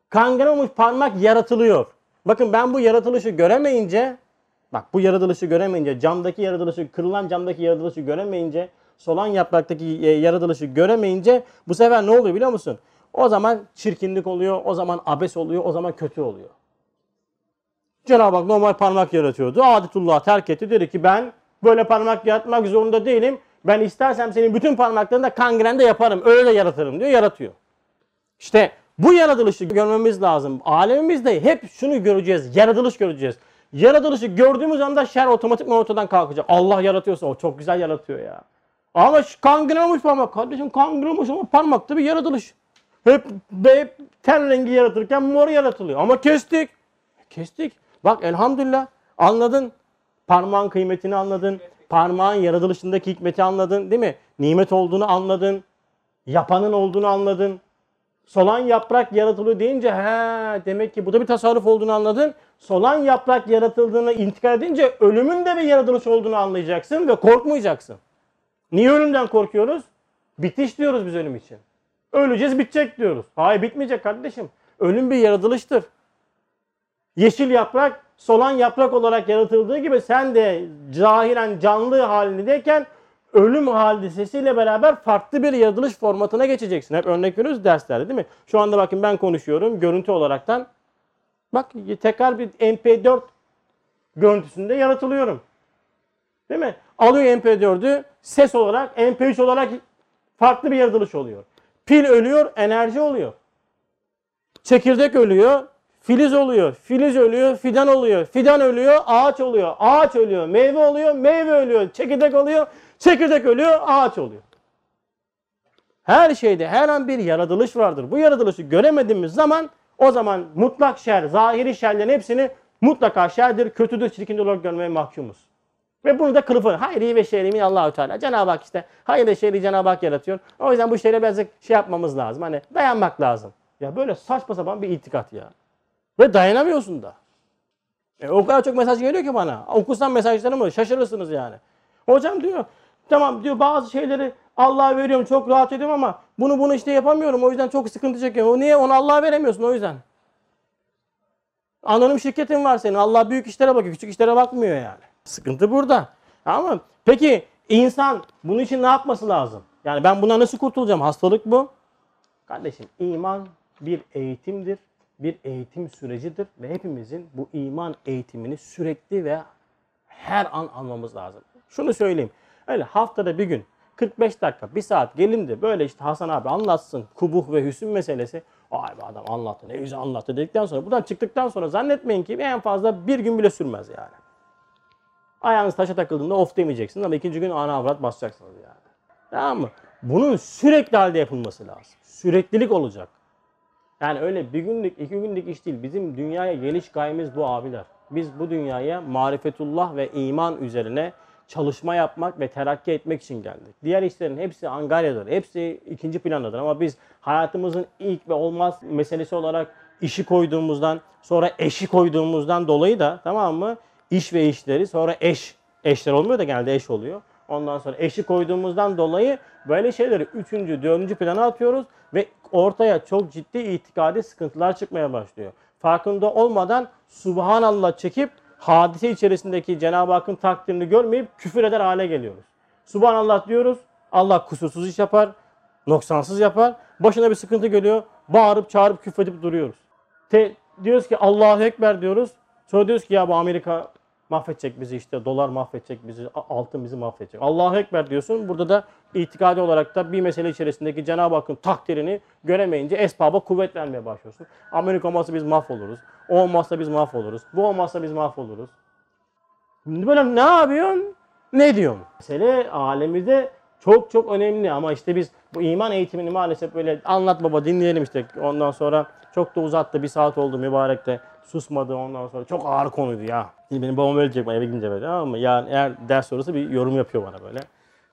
Kangren olmuş parmak yaratılıyor. Bakın ben bu yaratılışı göremeyince bak bu yaratılışı göremeyince camdaki yaratılışı kırılan camdaki yaratılışı göremeyince solan yapraktaki e, yaratılışı göremeyince bu sefer ne oluyor biliyor musun? O zaman çirkinlik oluyor, o zaman abes oluyor, o zaman kötü oluyor. Cenab-ı Hak normal parmak yaratıyordu. Adetullah terk etti. Dedi ki ben böyle parmak yaratmak zorunda değilim. Ben istersem senin bütün parmaklarını da kangrende yaparım. Öyle de yaratırım diyor. Yaratıyor. İşte bu yaratılışı görmemiz lazım. Alemimizde hep şunu göreceğiz. Yaratılış göreceğiz. Yaratılışı gördüğümüz anda şer otomatikman ortadan kalkacak. Allah yaratıyorsa o çok güzel yaratıyor ya. Ama kangren olmuş parmak. Kardeşim olmuş ama parmakta bir yaratılış. Hep, hep ten rengi yaratırken mor yaratılıyor. Ama kestik. Kestik. Bak elhamdülillah anladın. Parmağın kıymetini anladın. Parmağın yaratılışındaki hikmeti anladın değil mi? Nimet olduğunu anladın. Yapanın olduğunu anladın. Solan yaprak yaratılıyor deyince he demek ki bu da bir tasarruf olduğunu anladın. Solan yaprak yaratıldığını intikal edince ölümün de bir yaratılış olduğunu anlayacaksın ve korkmayacaksın. Niye ölümden korkuyoruz? Bitiş diyoruz biz ölüm için. Öleceğiz bitecek diyoruz. Hayır bitmeyecek kardeşim. Ölüm bir yaratılıştır. Yeşil yaprak solan yaprak olarak yaratıldığı gibi sen de cahiren canlı halindeyken ölüm hadisesiyle beraber farklı bir yaratılış formatına geçeceksin. Hep örnek veriyoruz derslerde değil mi? Şu anda bakın ben konuşuyorum görüntü olaraktan. Bak tekrar bir MP4 görüntüsünde yaratılıyorum. Değil mi? Alıyor MP4'ü ses olarak MP3 olarak farklı bir yaratılış oluyor. Pil ölüyor, enerji oluyor. Çekirdek ölüyor, filiz oluyor. Filiz ölüyor, fidan oluyor. Fidan ölüyor, ağaç oluyor. Ağaç ölüyor, meyve oluyor, meyve ölüyor. Çekirdek oluyor, çekirdek ölüyor, ağaç oluyor. Her şeyde her an bir yaratılış vardır. Bu yaratılışı göremediğimiz zaman o zaman mutlak şer, zahiri şerlerin hepsini mutlaka şerdir, kötüdür, çirkin olarak görmeye mahkumuz. Ve bunu da kılıfı hayri ve şerri Allahü Teala. Cenab-ı Hak işte hayır ve şerri Cenab-ı Hak yaratıyor. O yüzden bu şerre birazcık şey yapmamız lazım. Hani dayanmak lazım. Ya böyle saçma sapan bir itikat ya. Ve dayanamıyorsun da. E, o kadar çok mesaj geliyor ki bana. Okursan mesajlarımı şaşırırsınız yani. Hocam diyor tamam diyor bazı şeyleri Allah'a veriyorum çok rahat ediyorum ama bunu bunu işte yapamıyorum. O yüzden çok sıkıntı çekiyorum. O niye? Onu Allah'a veremiyorsun o yüzden. Anonim şirketin var senin. Allah büyük işlere bakıyor. Küçük işlere bakmıyor yani. Sıkıntı burada. Ama peki insan bunun için ne yapması lazım? Yani ben buna nasıl kurtulacağım? Hastalık bu. Kardeşim iman bir eğitimdir. Bir eğitim sürecidir ve hepimizin bu iman eğitimini sürekli ve her an almamız lazım. Şunu söyleyeyim. Öyle haftada bir gün 45 dakika, bir saat gelin de böyle işte Hasan abi anlatsın kubuh ve hüsn meselesi. Ay be adam anlattı ne güzel anlattı dedikten sonra buradan çıktıktan sonra zannetmeyin ki en fazla bir gün bile sürmez yani. Ayağınız taşa takıldığında of demeyeceksiniz ama ikinci gün ana avrat basacaksınız yani. Tamam mı? Bunun sürekli halde yapılması lazım. Süreklilik olacak. Yani öyle bir günlük, iki günlük iş değil. Bizim dünyaya geliş gayemiz bu abiler. Biz bu dünyaya marifetullah ve iman üzerine çalışma yapmak ve terakki etmek için geldik. Diğer işlerin hepsi angaryadır. Hepsi ikinci plandadır ama biz hayatımızın ilk ve olmaz meselesi olarak işi koyduğumuzdan, sonra eşi koyduğumuzdan dolayı da tamam mı? İş ve işleri sonra eş. Eşler olmuyor da genelde eş oluyor. Ondan sonra eşi koyduğumuzdan dolayı böyle şeyleri üçüncü, dördüncü plana atıyoruz ve ortaya çok ciddi itikadi sıkıntılar çıkmaya başlıyor. Farkında olmadan Subhanallah çekip hadise içerisindeki Cenab-ı Hakk'ın takdirini görmeyip küfür eder hale geliyoruz. Subhanallah diyoruz. Allah kusursuz iş yapar, noksansız yapar. Başına bir sıkıntı geliyor. Bağırıp çağırıp küfredip duruyoruz. Te, diyoruz ki Allahu Ekber diyoruz. Sonra diyoruz ki ya bu Amerika mahvedecek bizi işte dolar mahvedecek bizi altın bizi mahvedecek. Allahu Ekber diyorsun. Burada da itikadi olarak da bir mesele içerisindeki Cenab-ı Hakk'ın takdirini göremeyince esbaba kuvvet vermeye başlıyorsun. Amerika olmazsa biz mahvoluruz. O olmazsa biz mahvoluruz. Bu olmazsa biz mahvoluruz. Böyle ne yapıyorsun? Ne diyorsun? Mesele alemimizde çok çok önemli ama işte biz bu iman eğitimini maalesef böyle anlat baba dinleyelim işte ondan sonra çok da uzattı bir saat oldu mübarek de susmadı ondan sonra çok ağır konuydu ya. Benim babam ölecek eve gidince böyle mı? Yani eğer ders sonrası bir yorum yapıyor bana böyle.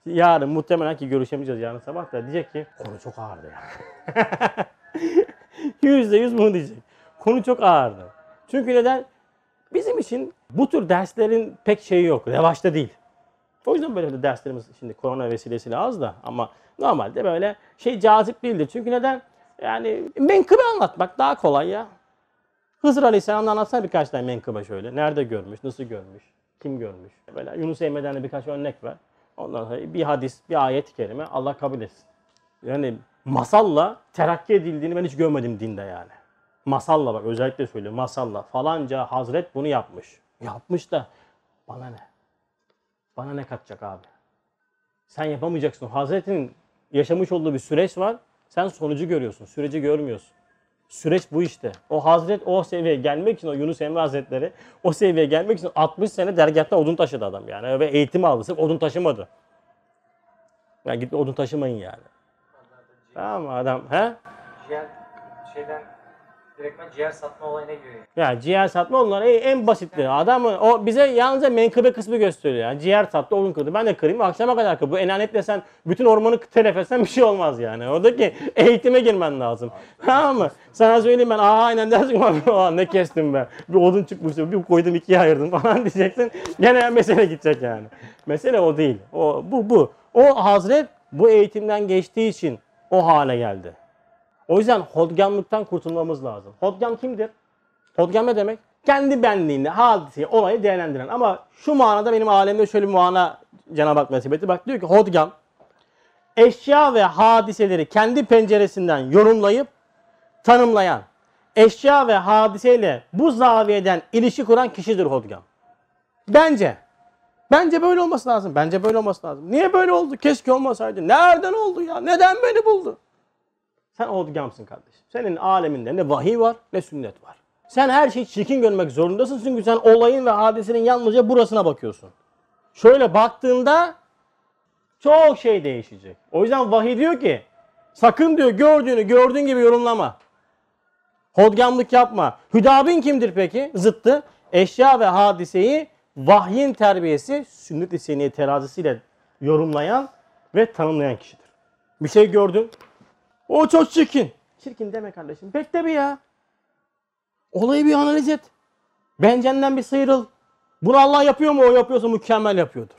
yarın muhtemelen ki görüşemeyeceğiz yarın sabah da diyecek ki konu çok ağırdı ya. Yüzde yüz bunu diyecek. Konu çok ağırdı. Çünkü neden? Bizim için bu tür derslerin pek şeyi yok. Revaçta değil. O yüzden böyle de derslerimiz şimdi korona vesilesiyle az da ama normalde böyle şey cazip değildir. Çünkü neden? Yani menkıbe anlatmak daha kolay ya. Hızır Aleyhisselam'dan anlatsana birkaç tane menkıbe şöyle. Nerede görmüş, nasıl görmüş, kim görmüş. Böyle Yunus Emre'den de birkaç örnek ver. Ondan sonra bir hadis, bir ayet-i kerime Allah kabul etsin. Yani masalla terakki edildiğini ben hiç görmedim dinde yani. Masalla bak özellikle söylüyorum masalla. Falanca hazret bunu yapmış. Yapmış da bana ne? Bana ne katacak abi? Sen yapamayacaksın. Hazretin yaşamış olduğu bir süreç var. Sen sonucu görüyorsun. Süreci görmüyorsun. Süreç bu işte. O Hazret o seviyeye gelmek için o Yunus Emre Hazretleri o seviyeye gelmek için 60 sene dergahta odun taşıdı adam yani. Ve eğitim aldı. Sırf odun taşımadı. Yani gidip odun taşımayın yani. Tamam adam? He? Ciğer şeyden direktmen ciğer satma olayına giriyor. Ya ciğer satma onlar en, en basitleri. Adamın o bize yalnızca menkıbe kısmı gösteriyor. Yani ciğer sattı, odun kırdı. Ben de kırayım akşama kadar kır. Bu enanetle sen bütün ormanı telef etsen bir şey olmaz yani. Oradaki eğitime girmen lazım. tamam mı? Sana söyleyeyim ben aa aynen dersin aa ne kestim ben. Bir odun çıkmıştı bir koydum ikiye ayırdım falan diyeceksin. Gene mesele gidecek yani. Mesele o değil. O bu bu. O hazret bu eğitimden geçtiği için o hale geldi. O yüzden hodgamlıktan kurtulmamız lazım. Hodgam kimdir? Hodgam ne demek? Kendi benliğinde hadiseyi, olayı değerlendiren. Ama şu manada benim alemde şöyle bir mana Cenab-ı Hak nasip etti. Bak diyor ki hodgam eşya ve hadiseleri kendi penceresinden yorumlayıp tanımlayan, eşya ve hadiseyle bu zaviyeden ilişki kuran kişidir hodgam. Bence. Bence böyle olması lazım. Bence böyle olması lazım. Niye böyle oldu? Keşke olmasaydı. Nereden oldu ya? Neden beni buldu? Sen hodgamsın kardeşim. Senin aleminde ne vahiy var ne sünnet var. Sen her şeyi çirkin görmek zorundasın çünkü sen olayın ve hadisenin yalnızca burasına bakıyorsun. Şöyle baktığında çok şey değişecek. O yüzden vahiy diyor ki sakın diyor gördüğünü gördüğün gibi yorumlama. Hodgamlık yapma. Hüdabin kimdir peki? Zıttı. Eşya ve hadiseyi vahyin terbiyesi sünnet-i seniye terazisiyle yorumlayan ve tanımlayan kişidir. Bir şey gördün. O çok çirkin. Çirkin deme kardeşim. Bekle bir ya. Olayı bir analiz et. Bencenden bir sıyrıl. Bunu Allah yapıyor mu? O yapıyorsa mükemmel yapıyordur.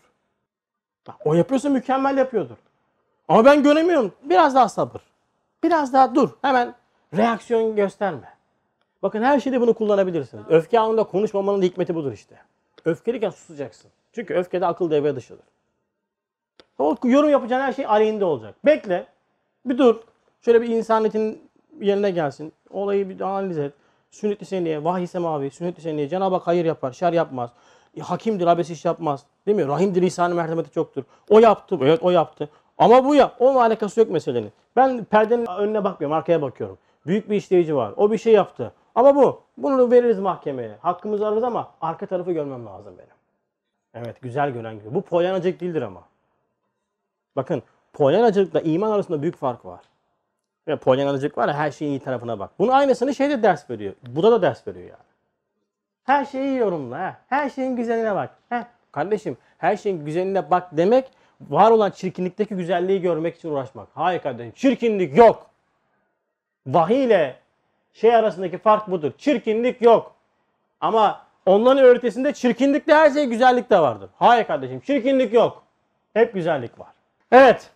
O yapıyorsa mükemmel yapıyordur. Ama ben göremiyorum. Biraz daha sabır. Biraz daha dur. Hemen reaksiyon gösterme. Bakın her şeyde bunu kullanabilirsiniz. Öfke anında konuşmamanın hikmeti budur işte. Öfkeliyken susacaksın. Çünkü öfkede akıl devre dışıdır. O yorum yapacağın her şey aleyhinde olacak. Bekle. Bir dur. Şöyle bir insaniyetin yerine gelsin. Olayı bir analiz et. Sünnet-i seniye, vahiy semavi, sünnet-i seniye. Cenab-ı Hak hayır yapar, şer yapmaz. E, hakimdir, abes iş yapmaz. Değil mi? Rahimdir, lisan merhameti çoktur. O yaptı, evet o yaptı. Ama bu ya, onun alakası yok meselenin. Ben perdenin önüne bakmıyorum, arkaya bakıyorum. Büyük bir işleyici var. O bir şey yaptı. Ama bu, bunu veririz mahkemeye. Hakkımızı ararız ama arka tarafı görmem lazım benim. Evet, güzel gören gibi. Bu polyanacılık değildir ama. Bakın, polyanacılıkla iman arasında büyük fark var. Ve polyanacılık var ya her şeyin iyi tarafına bak. Bunun aynısını şeyde ders veriyor. Burada da ders veriyor yani. Her şeyi yorumla. ha. Her şeyin güzeline bak. Heh. Kardeşim her şeyin güzeline bak demek var olan çirkinlikteki güzelliği görmek için uğraşmak. Hayır kardeşim çirkinlik yok. Vahiy ile şey arasındaki fark budur. Çirkinlik yok. Ama onların öğretisinde çirkinlikle her şey güzellik de vardır. Hayır kardeşim çirkinlik yok. Hep güzellik var. Evet.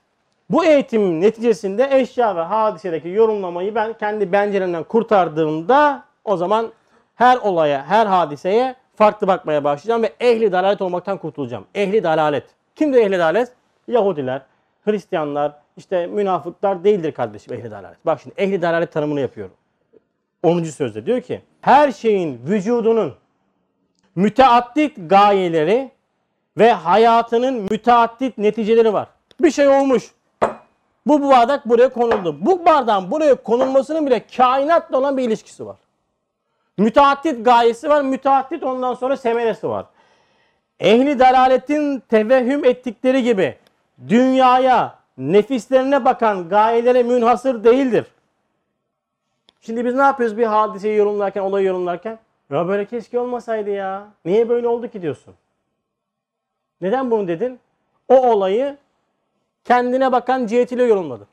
Bu eğitimin neticesinde eşya ve hadisedeki yorumlamayı ben kendi penceremden kurtardığımda o zaman her olaya, her hadiseye farklı bakmaya başlayacağım ve ehli dalalet olmaktan kurtulacağım. Ehli dalalet. Kimdir ehli dalalet? Yahudiler, Hristiyanlar, işte münafıklar değildir kardeşim ehli dalalet. Bak şimdi ehli dalalet tanımını yapıyorum. 10. sözde diyor ki her şeyin vücudunun müteaddit gayeleri ve hayatının müteaddit neticeleri var. Bir şey olmuş. Bu bardak buraya konuldu. Bu bardağın buraya konulmasının bile kainatla olan bir ilişkisi var. Müteaddit gayesi var. Müteaddit ondan sonra semeresi var. Ehli dalaletin tevehhüm ettikleri gibi dünyaya, nefislerine bakan gayelere münhasır değildir. Şimdi biz ne yapıyoruz bir hadiseyi yorumlarken, olayı yorumlarken? Ya böyle keşke olmasaydı ya. Niye böyle oldu ki diyorsun? Neden bunu dedin? O olayı kendine bakan cihetiyle yorumladı.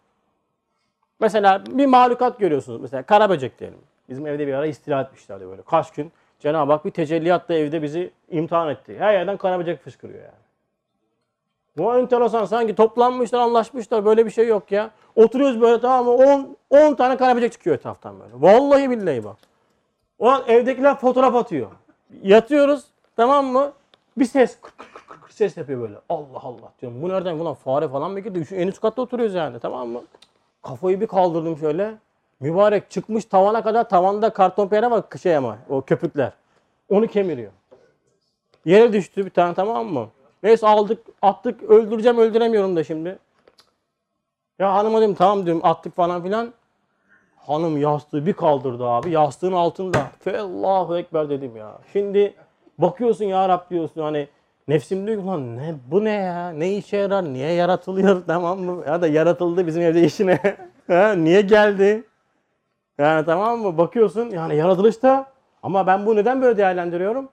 Mesela bir mahlukat görüyorsunuz. Mesela kara böcek diyelim. Bizim evde bir ara istila etmişlerdi böyle. Kaç gün Cenab-ı Hak bir tecelliyatla evde bizi imtihan etti. Her yerden kara böcek fışkırıyor yani. Bu enteresan sanki toplanmışlar anlaşmışlar böyle bir şey yok ya. Oturuyoruz böyle tamam mı 10, 10 tane kara böcek çıkıyor etraftan böyle. Vallahi billahi bak. O an evdekiler fotoğraf atıyor. Yatıyoruz tamam mı? Bir ses kık kık ses yapıyor böyle. Allah Allah diyorum. Bu nereden ulan fare falan mı girdi? Şu en üst katta oturuyoruz yani tamam mı? Kafayı bir kaldırdım şöyle. Mübarek çıkmış tavana kadar tavanda karton pere var şey ama o köpükler. Onu kemiriyor. Yere düştü bir tane tamam mı? Neyse aldık attık öldüreceğim öldüremiyorum da şimdi. Ya hanıma dedim tamam diyorum attık falan filan. Hanım yastığı bir kaldırdı abi. Yastığın altında. Allahu Ekber dedim ya. Şimdi bakıyorsun ya Rab diyorsun hani nefsim diyor ki lan ne bu ne ya? Ne işe yarar? Niye yaratılıyor? Tamam mı? Ya da yaratıldı bizim evde işine. ha, niye geldi? Yani tamam mı? Bakıyorsun yani yaratılışta ama ben bu neden böyle değerlendiriyorum?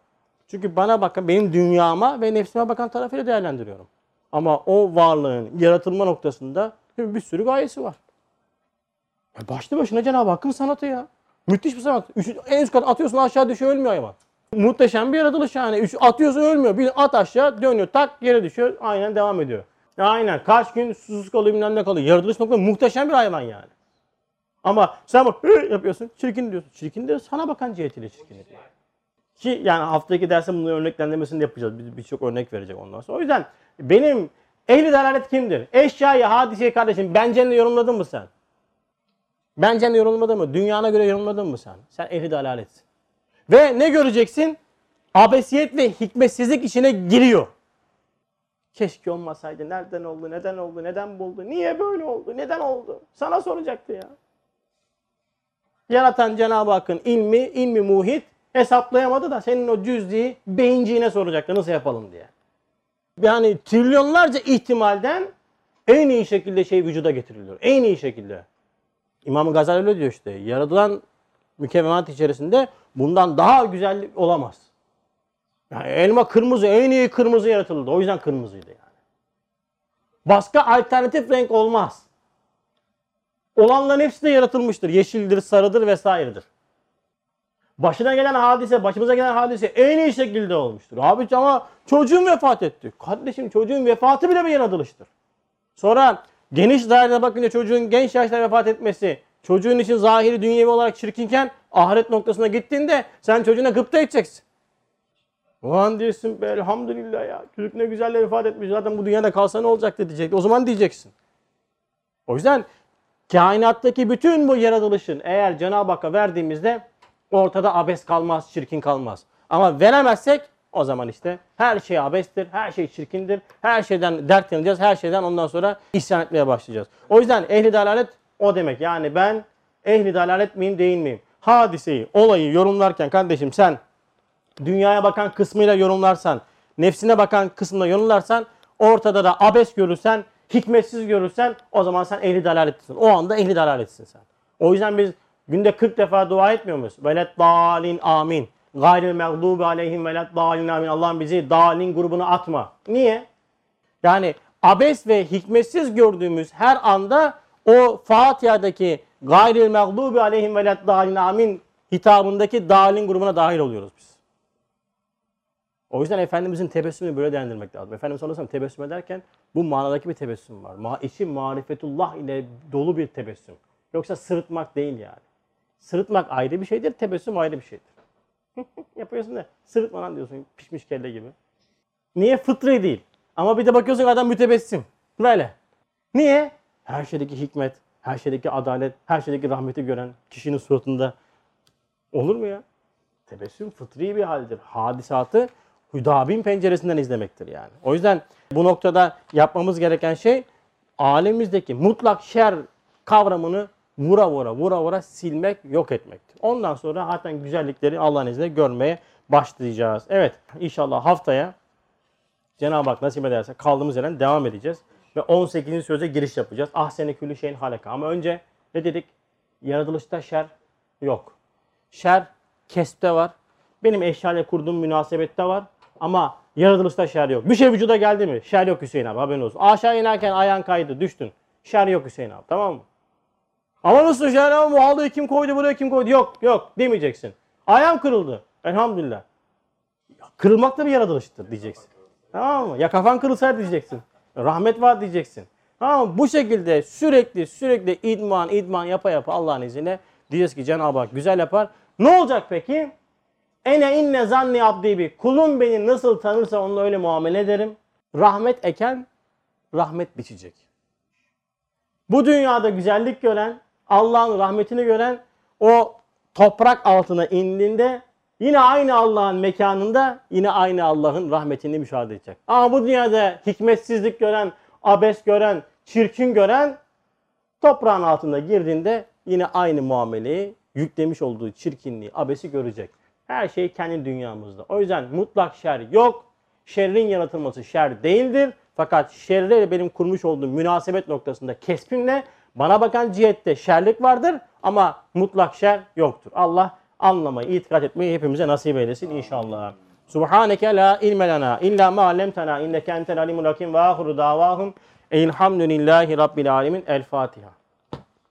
Çünkü bana bakan, benim dünyama ve nefsime bakan tarafıyla değerlendiriyorum. Ama o varlığın yaratılma noktasında bir sürü gayesi var. Başlı başına Cenab-ı Hakk'ın sanatı ya. Müthiş bir sanat. En üst kat atıyorsun aşağı düşüyor ölmüyor hayvan. Muhteşem bir yaratılış yani. Üç, atıyorsun ölmüyor. Bir at aşağı dönüyor tak yere düşüyor. Aynen devam ediyor. Aynen kaç gün susuz kalıyor bilmem ne kalıyor. Yaratılış noktası muhteşem bir hayvan yani. Ama sen bak yapıyorsun çirkin diyorsun. Çirkin de sana bakan cihetiyle çirkin ediyor. Ki yani haftaki derste bunu örneklendirmesini de yapacağız. Bir- Birçok örnek verecek ondan sonra. O yüzden benim ehli dalalet kimdir? Eşyayı, hadiseyi kardeşim bencenle yorumladın mı sen? Bencenle yorumladın mı? Dünyana göre yorumladın mı sen? Sen ehli dalaletsin. Ve ne göreceksin? Abesiyet ve hikmetsizlik içine giriyor. Keşke olmasaydı. Nereden oldu? Neden oldu? Neden buldu? Niye böyle oldu? Neden oldu? Sana soracaktı ya. Yaratan Cenab-ı Hakk'ın ilmi, ilmi muhit hesaplayamadı da senin o cüz'i beyinciğine soracaktı nasıl yapalım diye. Yani trilyonlarca ihtimalden en iyi şekilde şey vücuda getiriliyor. En iyi şekilde. İmam Gazali öyle diyor işte. Yaratılan mükemmelat içerisinde bundan daha güzel olamaz. Yani elma kırmızı, en iyi kırmızı yaratıldı. O yüzden kırmızıydı yani. Başka alternatif renk olmaz. Olanların hepsi de yaratılmıştır. Yeşildir, sarıdır vesairedir. Başına gelen hadise, başımıza gelen hadise en iyi şekilde olmuştur. Abi ama çocuğun vefat etti. Kardeşim çocuğun vefatı bile bir yaratılıştır. Sonra geniş dairede bakınca çocuğun genç yaşta vefat etmesi, çocuğun için zahiri dünyevi olarak çirkinken ahiret noktasına gittiğinde sen çocuğuna gıpta edeceksin. O an diyorsun be elhamdülillah ya çocuk ne güzel de vefat etmiş zaten bu dünyada kalsa ne olacaktı diyecek. O zaman diyeceksin. O yüzden kainattaki bütün bu yaratılışın eğer Cenab-ı Hakk'a verdiğimizde ortada abes kalmaz, çirkin kalmaz. Ama veremezsek o zaman işte her şey abestir, her şey çirkindir, her şeyden dert yanacağız, her şeyden ondan sonra isyan etmeye başlayacağız. O yüzden ehli dalalet o demek. Yani ben ehli dalalet miyim değil miyim? Hadiseyi, olayı yorumlarken kardeşim sen dünyaya bakan kısmıyla yorumlarsan, nefsine bakan kısmıyla yorumlarsan, ortada da abes görürsen, hikmetsiz görürsen o zaman sen ehli dalaletsin. O anda ehli dalaletsin sen. O yüzden biz günde 40 defa dua etmiyor muyuz? Velet dalin amin. Gayril mağdubi aleyhim velet dalin amin. Allah'ım bizi dalin grubuna atma. Niye? Yani abes ve hikmetsiz gördüğümüz her anda o Fatiha'daki gayril mağdubi aleyhim velet dalin amin hitabındaki dalin grubuna dahil oluyoruz biz. O yüzden Efendimizin tebessümünü böyle değerlendirmek lazım. Efendimiz sellem tebessüm ederken bu manadaki bir tebessüm var. Ma içi marifetullah ile dolu bir tebessüm. Yoksa sırıtmak değil yani. Sırıtmak ayrı bir şeydir, tebessüm ayrı bir şeydir. Yapıyorsun da sırıtma lan diyorsun pişmiş kelle gibi. Niye? Fıtri değil. Ama bir de bakıyorsun adam mütebessim. Böyle. Niye? Her şeydeki hikmet, her şeydeki adalet, her şeydeki rahmeti gören kişinin suratında olur mu ya? Tebessüm fıtri bir haldir. Hadisatı Hüdabin penceresinden izlemektir yani. O yüzden bu noktada yapmamız gereken şey alemimizdeki mutlak şer kavramını vura vura vura vura silmek, yok etmektir. Ondan sonra zaten güzellikleri Allah'ın izniyle görmeye başlayacağız. Evet inşallah haftaya Cenab-ı Hak nasip ederse kaldığımız yerden devam edeceğiz. Ve 18. söze giriş yapacağız. Ah seni külü şeyin halaka. Ama önce ne dedik? Yaratılışta şer yok. Şer kespte var. Benim eşyayla kurduğum münasebette var. Ama Yaratılışta şer yok. Bir şey vücuda geldi mi? Şer yok Hüseyin abi haberin olsun. Aşağı inerken ayağın kaydı düştün. Şer yok Hüseyin abi tamam mı? Ama nasıl şer ama bu halıyı kim koydu buraya kim koydu? Yok yok demeyeceksin. Ayağım kırıldı. Elhamdülillah. Kırılmak da bir yaratılıştır diyeceksin. Tamam mı? Ya kafan kırılsaydı diyeceksin. Rahmet var diyeceksin. Tamam mı? Bu şekilde sürekli sürekli idman idman yapa yapa Allah'ın izniyle diyeceğiz ki Cenab-ı Hak güzel yapar. Ne olacak peki? Ene inne zanni abdi bi. Kulum beni nasıl tanırsa onunla öyle muamele ederim. Rahmet eken rahmet biçecek. Bu dünyada güzellik gören, Allah'ın rahmetini gören o toprak altına indiğinde yine aynı Allah'ın mekanında yine aynı Allah'ın rahmetini müşahede edecek. Ama bu dünyada hikmetsizlik gören, abes gören, çirkin gören toprağın altında girdiğinde yine aynı muameleyi yüklemiş olduğu çirkinliği, abesi görecek. Her şey kendi dünyamızda. O yüzden mutlak şer yok. Şerrin yaratılması şer değildir. Fakat şerre benim kurmuş olduğum münasebet noktasında kesbimle bana bakan cihette şerlik vardır ama mutlak şer yoktur. Allah anlamayı, itikad etmeyi hepimize nasip eylesin inşallah. Subhaneke la ilme lana illa ma allamtana inneke entel alimul hakim ve ahiru davahum elhamdülillahi rabbil alemin. El Fatiha.